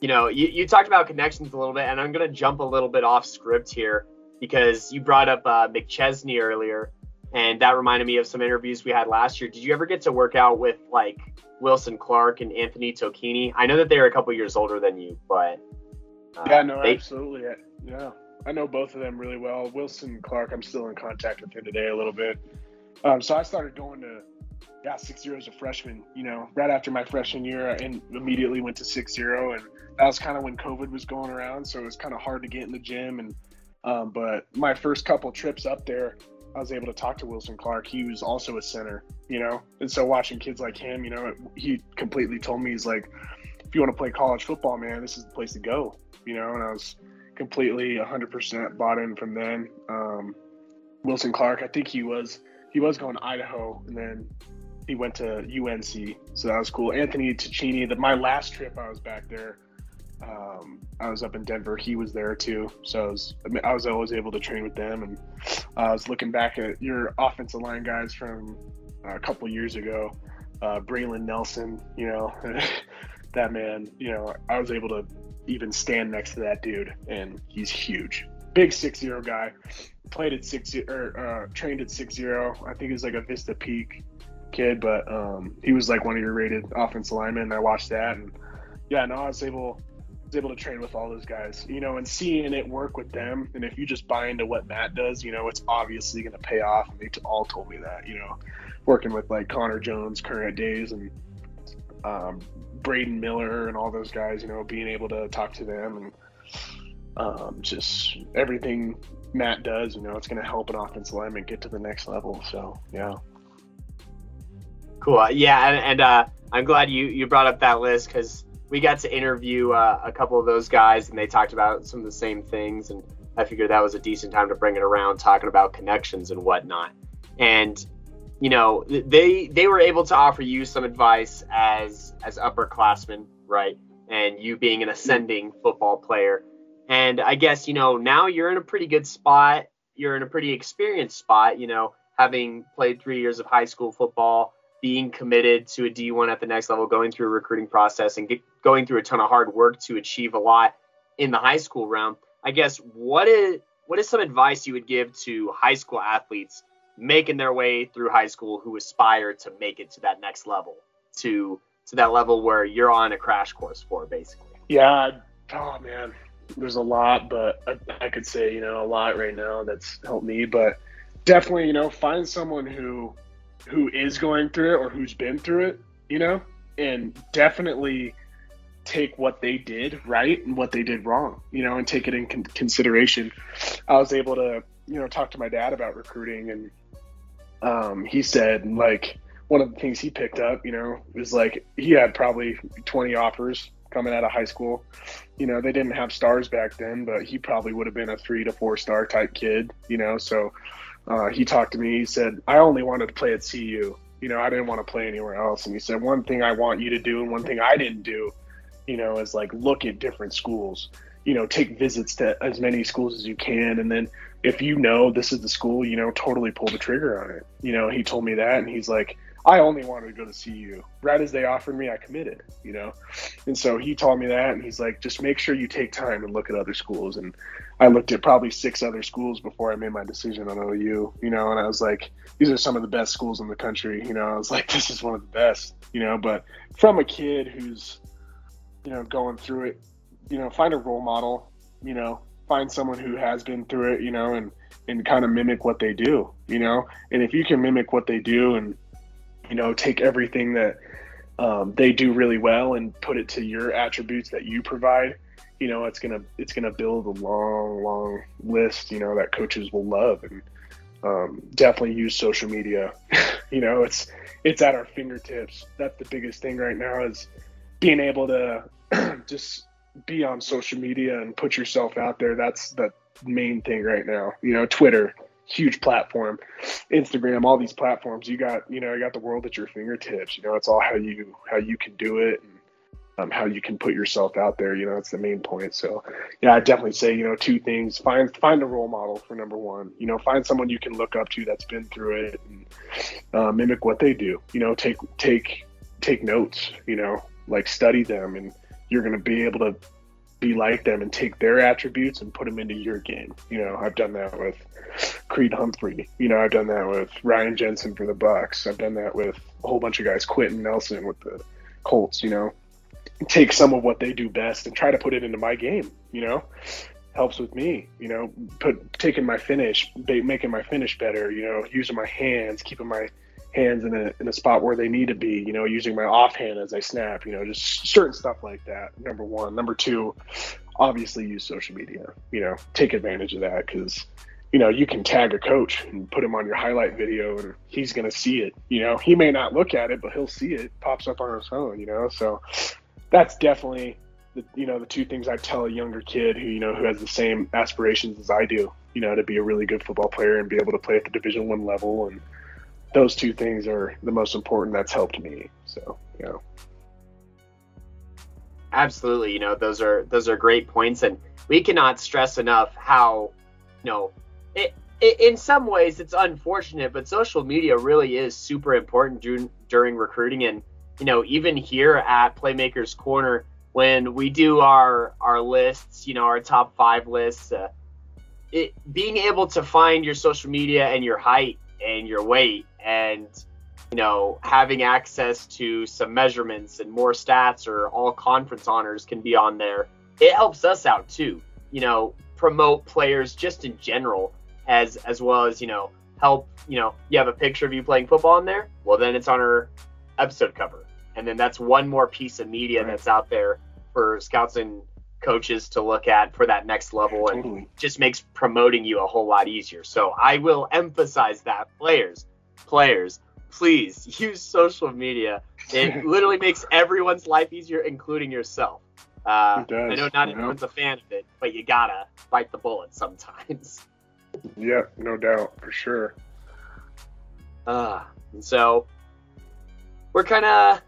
you know, you, you talked about connections a little bit, and I'm gonna jump a little bit off script here because you brought up uh, McChesney earlier, and that reminded me of some interviews we had last year. Did you ever get to work out with like Wilson Clark and Anthony Tokini? I know that they're a couple years older than you, but uh, yeah, no, they... absolutely, yeah. I know both of them really well. Wilson Clark, I'm still in contact with him today a little bit. Um, so I started going to yeah six zero as a freshman. You know, right after my freshman year, and immediately went to six zero, and that was kind of when COVID was going around, so it was kind of hard to get in the gym and um, but my first couple trips up there, I was able to talk to Wilson Clark. He was also a center, you know, and so watching kids like him, you know, he completely told me he's like, if you want to play college football, man, this is the place to go, you know. And I was completely 100% bought in from then. Um, Wilson Clark, I think he was he was going to Idaho, and then he went to UNC, so that was cool. Anthony Tocchini, that my last trip I was back there um, I was up in Denver. He was there too, so I was, I, mean, I was always able to train with them. And uh, I was looking back at your offensive line guys from uh, a couple years ago, uh, Braylon Nelson. You know, that man. You know, I was able to even stand next to that dude, and he's huge, big six zero guy. Played at six or uh, trained at six zero. I think he was like a Vista Peak kid, but um, he was like one of your rated offensive linemen. And I watched that, and yeah, no, I was able was able to train with all those guys, you know, and seeing it work with them. And if you just buy into what Matt does, you know, it's obviously going to pay off. And they all told me that, you know, working with like Connor Jones, current days, and um, Braden Miller and all those guys, you know, being able to talk to them and um, just everything Matt does, you know, it's going to help an offensive lineman get to the next level. So, yeah. Cool. Yeah. And, and uh, I'm glad you, you brought up that list because we got to interview uh, a couple of those guys, and they talked about some of the same things. And I figured that was a decent time to bring it around, talking about connections and whatnot. And you know, they they were able to offer you some advice as as upperclassmen, right? And you being an ascending football player. And I guess you know now you're in a pretty good spot. You're in a pretty experienced spot. You know, having played three years of high school football being committed to a D1 at the next level, going through a recruiting process and get, going through a ton of hard work to achieve a lot in the high school realm. I guess what is what is some advice you would give to high school athletes making their way through high school who aspire to make it to that next level, to to that level where you're on a crash course for, basically? Yeah, oh man, there's a lot, but I, I could say you know a lot right now that's helped me, but definitely you know find someone who who is going through it or who's been through it, you know, and definitely take what they did right and what they did wrong, you know, and take it in con- consideration. I was able to, you know, talk to my dad about recruiting, and um, he said like one of the things he picked up, you know, was like he had probably 20 offers coming out of high school. You know, they didn't have stars back then, but he probably would have been a three to four star type kid, you know, so uh, he talked to me. He said, I only wanted to play at CU. You know, I didn't want to play anywhere else. And he said, one thing I want you to do, and one thing I didn't do, you know, is like look at different schools. You know, take visits to as many schools as you can, and then if you know this is the school, you know, totally pull the trigger on it. You know, he told me that, and he's like, I only wanted to go to CU. Right as they offered me, I committed, you know? And so he told me that, and he's like, just make sure you take time and look at other schools. And I looked at probably six other schools before I made my decision on OU, you know? And I was like, these are some of the best schools in the country, you know? I was like, this is one of the best, you know? But from a kid who's, you know, going through it, you know, find a role model, you know, find someone who has been through it, you know, and, and kind of mimic what they do, you know? And if you can mimic what they do and, you know, take everything that um, they do really well and put it to your attributes that you provide, you know, it's gonna it's gonna build a long, long list, you know, that coaches will love and um, definitely use social media. you know, it's it's at our fingertips. That's the biggest thing right now is being able to just be on social media and put yourself out there. That's the main thing right now. You know, Twitter, huge platform, Instagram, all these platforms. You got, you know, you got the world at your fingertips. You know, it's all how you how you can do it and um, how you can put yourself out there. You know, that's the main point. So, yeah, I definitely say, you know, two things: find find a role model for number one. You know, find someone you can look up to that's been through it and uh, mimic what they do. You know, take take take notes. You know, like study them, and you're going to be able to be like them and take their attributes and put them into your game. You know, I've done that with Creed Humphrey. You know, I've done that with Ryan Jensen for the Bucks. I've done that with a whole bunch of guys, Quenton Nelson with the Colts. You know, take some of what they do best and try to put it into my game. You know, helps with me. You know, put taking my finish, making my finish better. You know, using my hands, keeping my hands in a in a spot where they need to be. You know, using my offhand as I snap. You know, just certain stuff like that. Number one. Number two, obviously use social media. You know, take advantage of that because you know you can tag a coach and put him on your highlight video and he's going to see it. You know, he may not look at it, but he'll see it. Pops up on his phone. You know, so that's definitely the you know the two things I tell a younger kid who you know who has the same aspirations as I do. You know, to be a really good football player and be able to play at the Division One level and those two things are the most important. That's helped me. So, you know. Absolutely, you know those are those are great points, and we cannot stress enough how, you know, it, it in some ways it's unfortunate, but social media really is super important during during recruiting, and you know even here at Playmakers Corner when we do our our lists, you know our top five lists, uh, it being able to find your social media and your height and your weight and you know having access to some measurements and more stats or all conference honors can be on there it helps us out too you know promote players just in general as as well as you know help you know you have a picture of you playing football in there well then it's on our episode cover and then that's one more piece of media right. that's out there for scouts and coaches to look at for that next level and totally. just makes promoting you a whole lot easier. So I will emphasize that players, players, please use social media. It literally makes everyone's life easier, including yourself. Uh, I know not everyone's a fan of it, but you gotta bite the bullet sometimes. Yeah, no doubt, for sure. Uh, and so we're kind of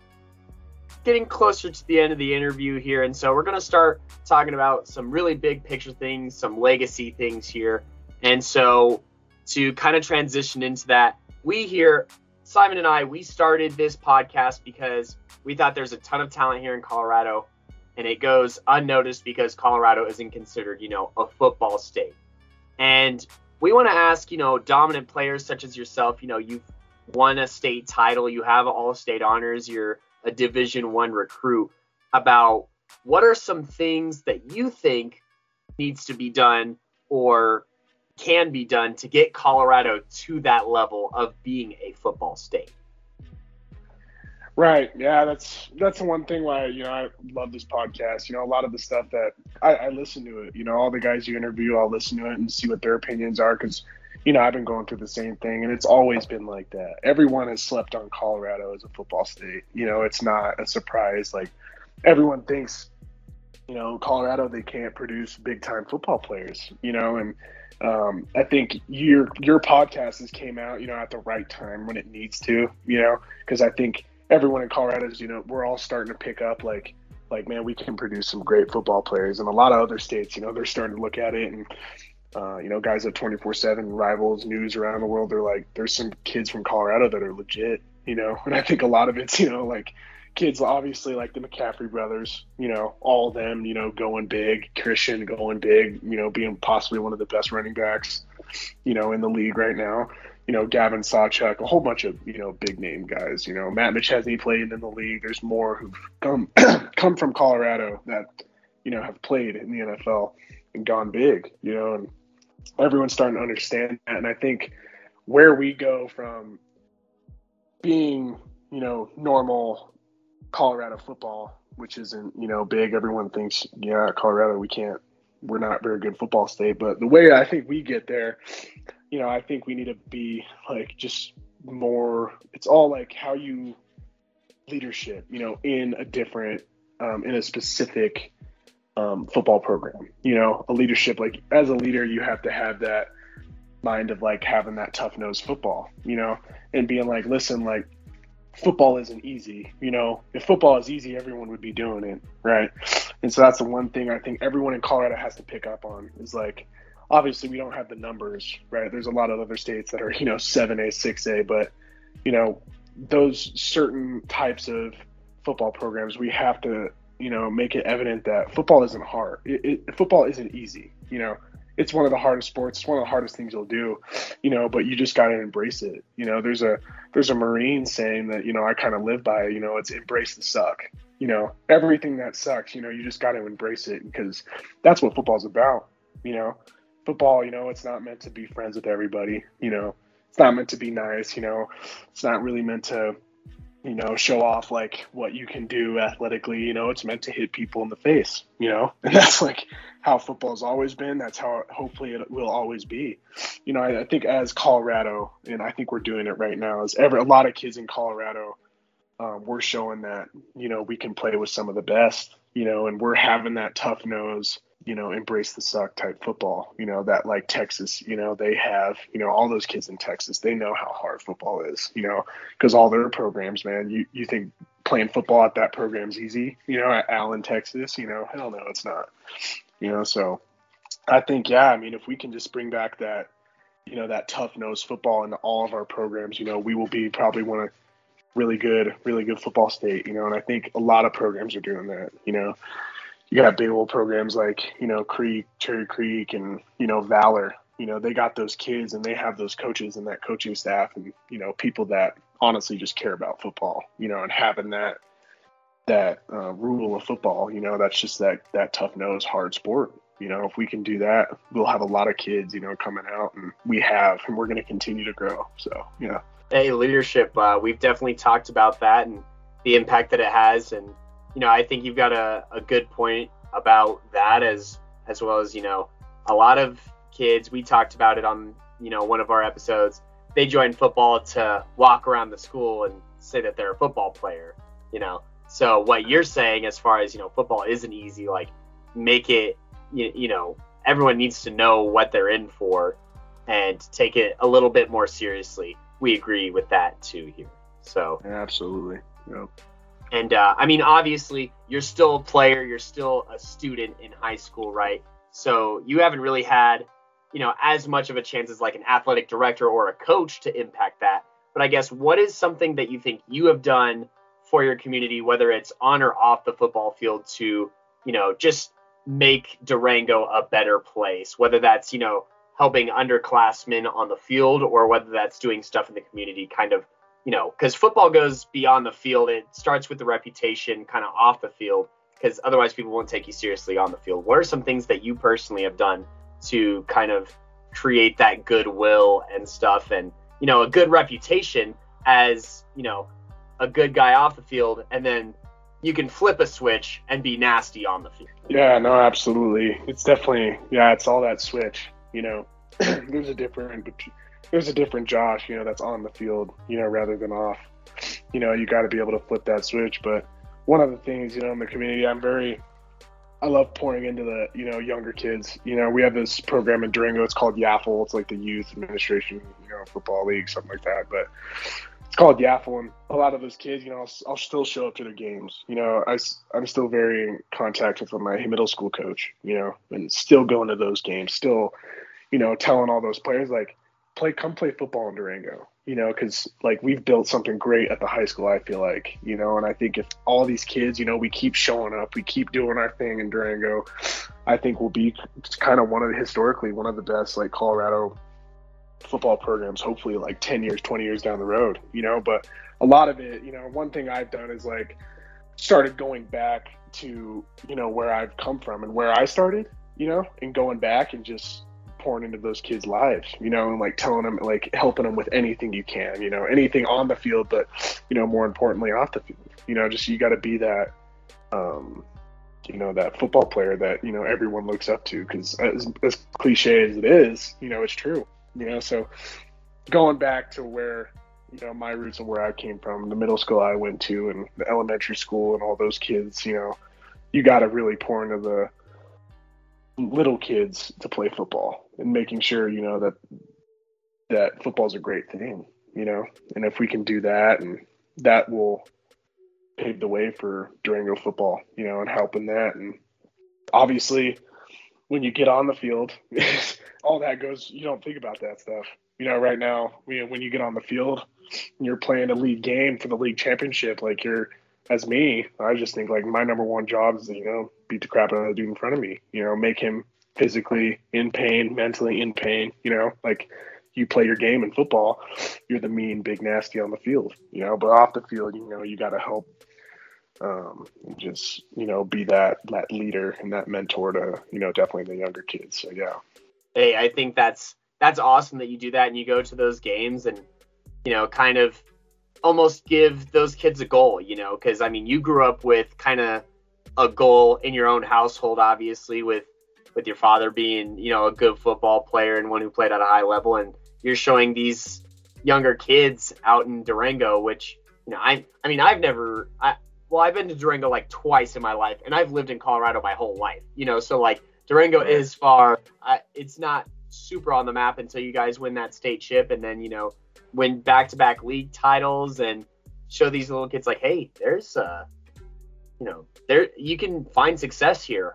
getting closer to the end of the interview here, and so we're going to start talking about some really big picture things, some legacy things here. And so to kind of transition into that, we here, Simon and I, we started this podcast because we thought there's a ton of talent here in Colorado, and it goes unnoticed because Colorado isn't considered, you know, a football state. And we want to ask, you know, dominant players such as yourself, you know, you've won a state title, you have all state honors, you're a division one recruit about what are some things that you think needs to be done or can be done to get Colorado to that level of being a football state? Right. Yeah, that's that's the one thing why you know I love this podcast. You know, a lot of the stuff that I, I listen to it. You know, all the guys you interview, I'll listen to it and see what their opinions are because you know, I've been going through the same thing, and it's always been like that. Everyone has slept on Colorado as a football state. You know, it's not a surprise. Like everyone thinks, you know, Colorado they can't produce big time football players. You know, and um, I think your your podcast has came out, you know, at the right time when it needs to. You know, because I think everyone in Colorado is, you know, we're all starting to pick up like like man, we can produce some great football players, and a lot of other states, you know, they're starting to look at it and uh, you know, guys at 24/7 rivals news around the world. They're like, there's some kids from Colorado that are legit. you know, and I think a lot of it's, you know, like kids obviously like the McCaffrey brothers, you know, all of them, you know, going big, Christian going big, you know, being possibly one of the best running backs, you know, in the league right now. You know, Gavin Sawchuk, a whole bunch of, you know, big name guys. You know, Matt McChesney played in the league. There's more who've come come from Colorado that, you know, have played in the NFL and gone big, you know, and everyone's starting to understand that. And I think where we go from being, you know, normal Colorado football, which isn't, you know, big. Everyone thinks, yeah, Colorado, we can't, we're not very good football state. But the way I think we get there, you know, I think we need to be like just more, it's all like how you leadership, you know, in a different, um, in a specific um, football program. You know, a leadership, like as a leader, you have to have that mind of like having that tough nose football, you know, and being like, listen, like football isn't easy. You know, if football is easy, everyone would be doing it, right? And so that's the one thing I think everyone in Colorado has to pick up on is like, obviously we don't have the numbers, right? There's a lot of other states that are, you know, 7A, 6A, but, you know, those certain types of football programs, we have to, you know, make it evident that football isn't hard. It, it, football isn't easy, you know it's one of the hardest sports. It's one of the hardest things you'll do, you know. But you just got to embrace it. You know, there's a there's a Marine saying that you know I kind of live by. You know, it's embrace the suck. You know, everything that sucks. You know, you just got to embrace it because that's what football's about. You know, football. You know, it's not meant to be friends with everybody. You know, it's not meant to be nice. You know, it's not really meant to you know, show off like what you can do athletically. You know, it's meant to hit people in the face, you know, and that's like how football's always been. That's how hopefully it will always be. You know, I, I think as Colorado, and I think we're doing it right now, is ever a lot of kids in Colorado, um, we're showing that, you know, we can play with some of the best, you know, and we're having that tough nose you know, embrace the suck type football, you know, that like Texas, you know, they have, you know, all those kids in Texas, they know how hard football is, you know, because all their programs, man, you, you think playing football at that program's easy, you know, at Allen, Texas, you know, hell no, it's not, you know, so I think, yeah, I mean, if we can just bring back that, you know, that tough nose football into all of our programs, you know, we will be probably one of really good, really good football state, you know, and I think a lot of programs are doing that, you know, you got big old programs like you know Creek, Cherry Creek, and you know Valor. You know they got those kids and they have those coaches and that coaching staff and you know people that honestly just care about football. You know and having that that uh, rule of football. You know that's just that that tough nose hard sport. You know if we can do that, we'll have a lot of kids. You know coming out and we have and we're going to continue to grow. So yeah. Hey, leadership. Uh, we've definitely talked about that and the impact that it has and you know, I think you've got a, a good point about that as as well as, you know, a lot of kids, we talked about it on, you know, one of our episodes, they join football to walk around the school and say that they're a football player, you know. So what you're saying as far as, you know, football isn't easy, like make it you, you know, everyone needs to know what they're in for and take it a little bit more seriously. We agree with that too here. So absolutely. Yep. And uh, I mean, obviously, you're still a player, you're still a student in high school, right? So you haven't really had, you know, as much of a chance as like an athletic director or a coach to impact that. But I guess what is something that you think you have done for your community, whether it's on or off the football field, to, you know, just make Durango a better place, whether that's, you know, helping underclassmen on the field or whether that's doing stuff in the community, kind of you know, because football goes beyond the field. It starts with the reputation kind of off the field, because otherwise people won't take you seriously on the field. What are some things that you personally have done to kind of create that goodwill and stuff and, you know, a good reputation as, you know, a good guy off the field and then you can flip a switch and be nasty on the field. Yeah, no, absolutely. It's definitely, yeah, it's all that switch, you know. There's a different there's a different Josh, you know, that's on the field, you know, rather than off. You know, you got to be able to flip that switch. But one of the things, you know, in the community, I'm very, I love pouring into the, you know, younger kids. You know, we have this program in Durango. It's called YAFL. It's like the Youth Administration, you know, Football League, something like that. But it's called YAFL, and a lot of those kids, you know, I'll, I'll still show up to their games. You know, I, I'm still very in contact with my middle school coach. You know, and still going to those games, still, you know, telling all those players like play come play football in Durango. You know, because like we've built something great at the high school. I feel like you know, and I think if all these kids, you know, we keep showing up, we keep doing our thing in Durango, I think we'll be kind of one of the, historically one of the best like Colorado football programs. Hopefully, like ten years, twenty years down the road. You know, but a lot of it, you know, one thing I've done is like started going back to you know where I've come from and where I started. You know, and going back and just pouring into those kids' lives, you know, and like telling them, like helping them with anything you can, you know, anything on the field, but you know, more importantly, off the field. You know, just you got to be that, um, you know, that football player that you know everyone looks up to. Because as, as cliche as it is, you know, it's true. You know, so going back to where you know my roots and where I came from, the middle school I went to, and the elementary school, and all those kids, you know, you got to really pour into the little kids to play football and making sure you know that that football's a great thing you know? And if we can do that and that will pave the way for Durango football you know and helping that. And obviously when you get on the field all that goes you don't think about that stuff. You know right now when you get on the field and you're playing a league game for the league championship like you're as me, I just think like my number one job is you know beat the crap out of the dude in front of me. You know, make him physically in pain, mentally in pain. You know, like you play your game in football, you're the mean, big, nasty on the field. You know, but off the field, you know, you got to help. Um, just you know, be that that leader and that mentor to you know definitely the younger kids. So yeah. Hey, I think that's that's awesome that you do that and you go to those games and you know kind of almost give those kids a goal, you know, because I mean, you grew up with kind of a goal in your own household, obviously, with with your father being, you know, a good football player and one who played at a high level, and you're showing these younger kids out in Durango, which you know, I I mean, I've never, I well, I've been to Durango like twice in my life, and I've lived in Colorado my whole life, you know, so like Durango is far, I, it's not super on the map until you guys win that state chip, and then you know win back-to-back league titles and show these little kids like, hey, there's uh, you know, there you can find success here,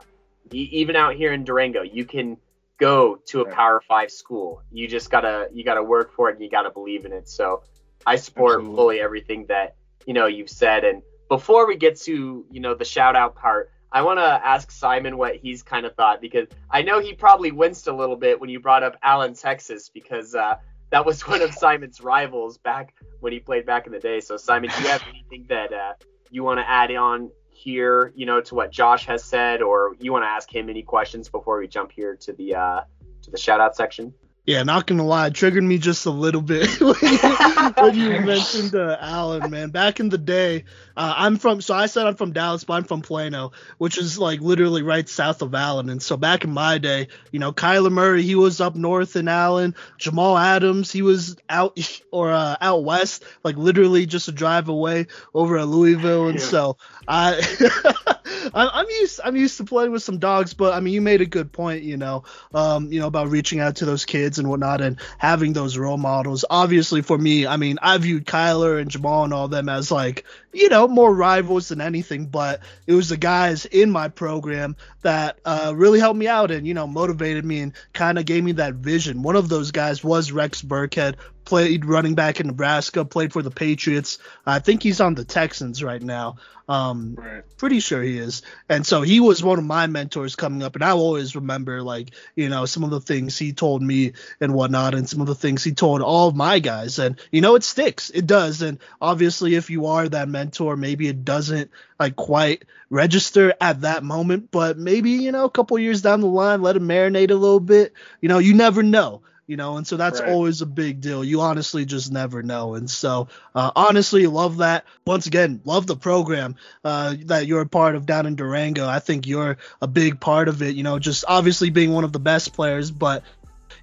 even out here in Durango. You can go to a Power Five school. You just gotta you gotta work for it and you gotta believe in it. So I support Absolutely. fully everything that you know you've said. And before we get to you know the shout out part, I want to ask Simon what he's kind of thought because I know he probably winced a little bit when you brought up Allen, Texas, because uh, that was one of Simon's rivals back when he played back in the day. So Simon, do you have anything that uh, you want to add on here, you know, to what Josh has said, or you want to ask him any questions before we jump here to the uh, to the shout out section? Yeah, not gonna lie, it triggered me just a little bit when you, mentioned uh, Allen, man. Back in the day, uh, I'm from, so I said I'm from Dallas, but I'm from Plano, which is like literally right south of Allen. And so back in my day, you know, Kyler Murray, he was up north in Allen. Jamal Adams, he was out or uh, out west, like literally just a drive away over at Lewisville. And yeah. so I, I'm used, I'm used to playing with some dogs, but I mean, you made a good point, you know, um, you know about reaching out to those kids and whatnot and having those role models. Obviously, for me, I mean, I viewed Kyler and Jamal and all them as like, you know, more rivals than anything, but it was the guys in my program that uh, really helped me out and, you know, motivated me and kind of gave me that vision. One of those guys was Rex Burkhead, played running back in Nebraska, played for the Patriots. I think he's on the Texans right now. Um, right. pretty sure he is. And so he was one of my mentors coming up, and I always remember like you know some of the things he told me and whatnot, and some of the things he told all of my guys, and you know it sticks, it does. And obviously, if you are that mentor, maybe it doesn't like quite register at that moment, but maybe you know a couple years down the line, let it marinate a little bit. You know, you never know you know, and so that's right. always a big deal. You honestly just never know. And so, uh, honestly, love that. Once again, love the program uh, that you're a part of down in Durango. I think you're a big part of it, you know, just obviously being one of the best players, but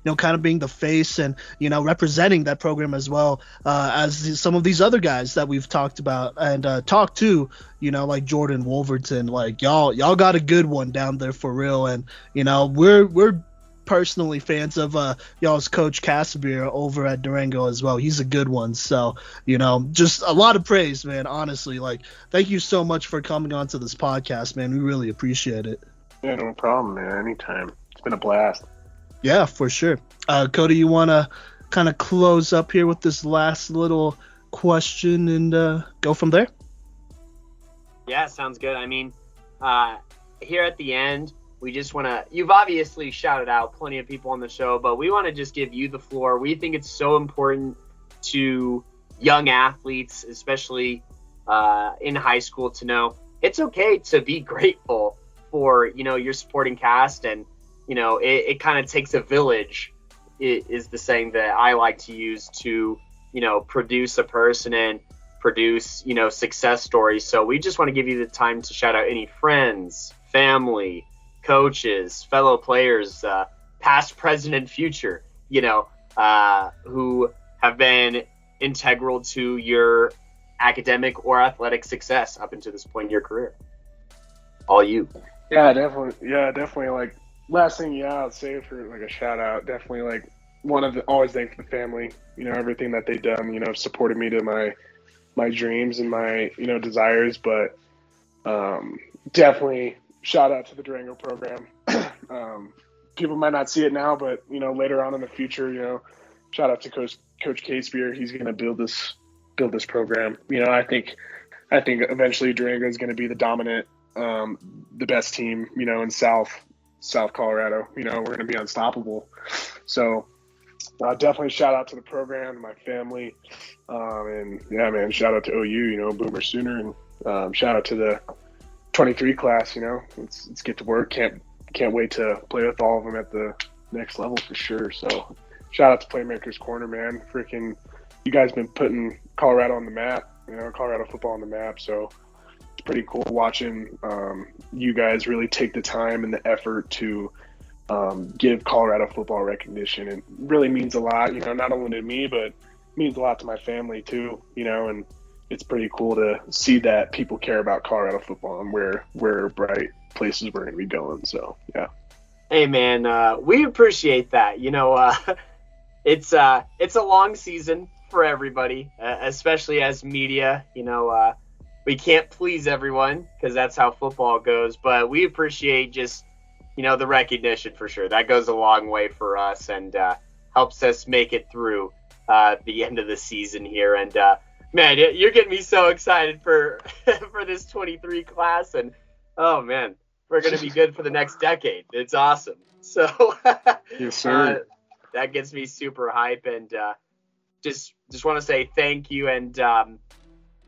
you know, kind of being the face and you know representing that program as well uh, as some of these other guys that we've talked about and uh, talked to. You know, like Jordan Wolverton, like y'all, y'all got a good one down there for real, and you know we're we're personally fans of uh, y'all's coach Casimir over at Durango as well. He's a good one. So, you know, just a lot of praise, man. Honestly, like, thank you so much for coming on to this podcast, man. We really appreciate it. Yeah, no problem, man. Anytime. It's been a blast. Yeah, for sure. Uh, Cody, you want to kind of close up here with this last little question and uh, go from there? Yeah, sounds good. I mean, uh, here at the end, we just want to, you've obviously shouted out plenty of people on the show, but we want to just give you the floor. We think it's so important to young athletes, especially uh, in high school, to know it's okay to be grateful for, you know, your supporting cast. And, you know, it, it kind of takes a village, is the saying that I like to use to, you know, produce a person and produce, you know, success stories. So we just want to give you the time to shout out any friends, family, coaches, fellow players, uh, past, present, and future, you know, uh, who have been integral to your academic or athletic success up until this point in your career. All you. Yeah, definitely. Yeah, definitely. Like last thing, yeah, I'd say for like a shout out, definitely like one of the always thank the family. You know, everything that they've done. You know, supported me to my my dreams and my you know desires, but um, definitely shout out to the Durango program. um, people might not see it now, but you know later on in the future, you know, shout out to Coach Coach Casebeer. He's going to build this build this program. You know, I think I think eventually Durango is going to be the dominant, um, the best team. You know, in South South Colorado. You know, we're going to be unstoppable. So uh, definitely shout out to the program, my family, um, and yeah, man, shout out to OU. You know, Boomer Sooner, and um, shout out to the 23 class. You know, let's let's get to work. Can't can't wait to play with all of them at the next level for sure. So shout out to Playmakers Corner, man. Freaking, you guys been putting Colorado on the map. You know, Colorado football on the map. So it's pretty cool watching um, you guys really take the time and the effort to um, give Colorado football recognition. It really means a lot, you know, not only to me, but means a lot to my family too, you know, and it's pretty cool to see that people care about Colorado football and where where bright places we're going to be going. So yeah. Hey man, uh, we appreciate that. You know, uh, it's uh, it's a long season for everybody, uh, especially as media. You know, uh, we can't please everyone because that's how football goes. But we appreciate just you know the recognition for sure. That goes a long way for us and uh, helps us make it through the end of the season here. And man, you're getting me so excited for for this 23 class, and oh man, we're gonna be good for the next decade. It's awesome. So yes, sir. Uh, that gets me super hype, and uh, just just want to say thank you. And um,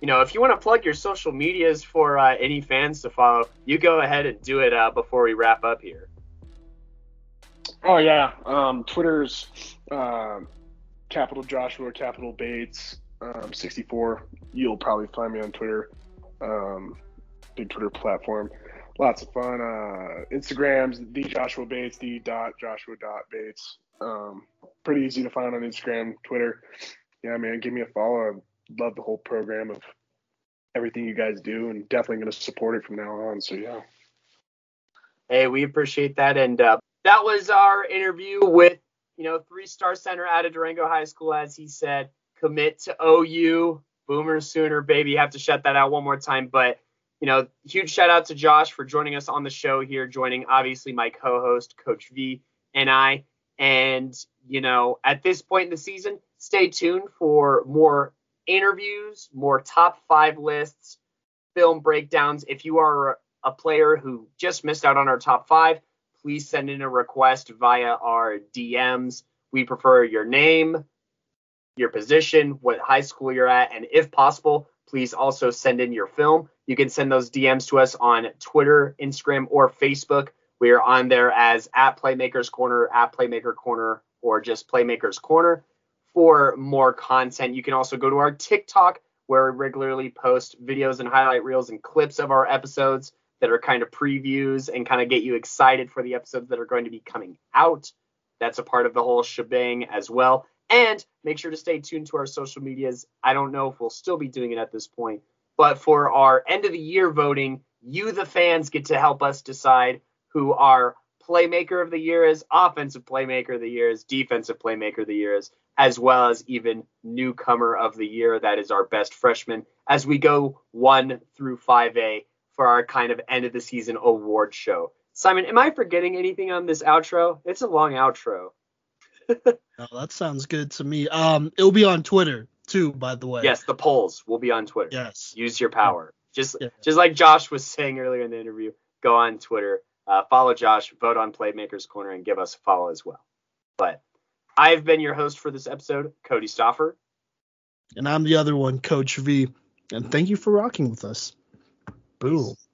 you know, if you want to plug your social medias for uh, any fans to follow, you go ahead and do it uh, before we wrap up here. Oh yeah, um, Twitter's um, capital Joshua, capital Bates um, 64. You'll probably find me on Twitter, um, big Twitter platform. Lots of fun. Uh, Instagrams, the Joshua Bates, the dot Joshua dot Bates. Um, pretty easy to find on Instagram, Twitter. Yeah, man, give me a follow. I love the whole program of everything you guys do, and definitely going to support it from now on. So yeah. Hey, we appreciate that, and uh, that was our interview with you know three star center out of Durango High School, as he said commit to OU. Boomer Sooner, baby. Have to shut that out one more time. But, you know, huge shout out to Josh for joining us on the show here, joining obviously my co host, Coach V, and I. And, you know, at this point in the season, stay tuned for more interviews, more top five lists, film breakdowns. If you are a player who just missed out on our top five, please send in a request via our DMs. We prefer your name, your position, what high school you're at, and if possible, please also send in your film. You can send those DMs to us on Twitter, Instagram, or Facebook. We are on there as at Playmakers Corner, at Playmaker Corner, or just Playmakers Corner. For more content, you can also go to our TikTok, where we regularly post videos and highlight reels and clips of our episodes that are kind of previews and kind of get you excited for the episodes that are going to be coming out. That's a part of the whole shebang as well. And make sure to stay tuned to our social medias. I don't know if we'll still be doing it at this point, but for our end of the year voting, you, the fans, get to help us decide who our playmaker of the year is, offensive playmaker of the year is, defensive playmaker of the year is, as well as even newcomer of the year. That is our best freshman as we go one through 5A for our kind of end of the season award show. Simon, am I forgetting anything on this outro? It's a long outro. No, that sounds good to me. Um, it'll be on Twitter too, by the way. Yes, the polls will be on Twitter. Yes. Use your power. Just Yeah. just like Josh was saying earlier in the interview, go on Twitter, uh, follow Josh, vote on Playmakers Corner, and give us a follow as well. But I've been your host for this episode, Cody Stoffer. And I'm the other one, Coach V. And thank you for rocking with us. Boom.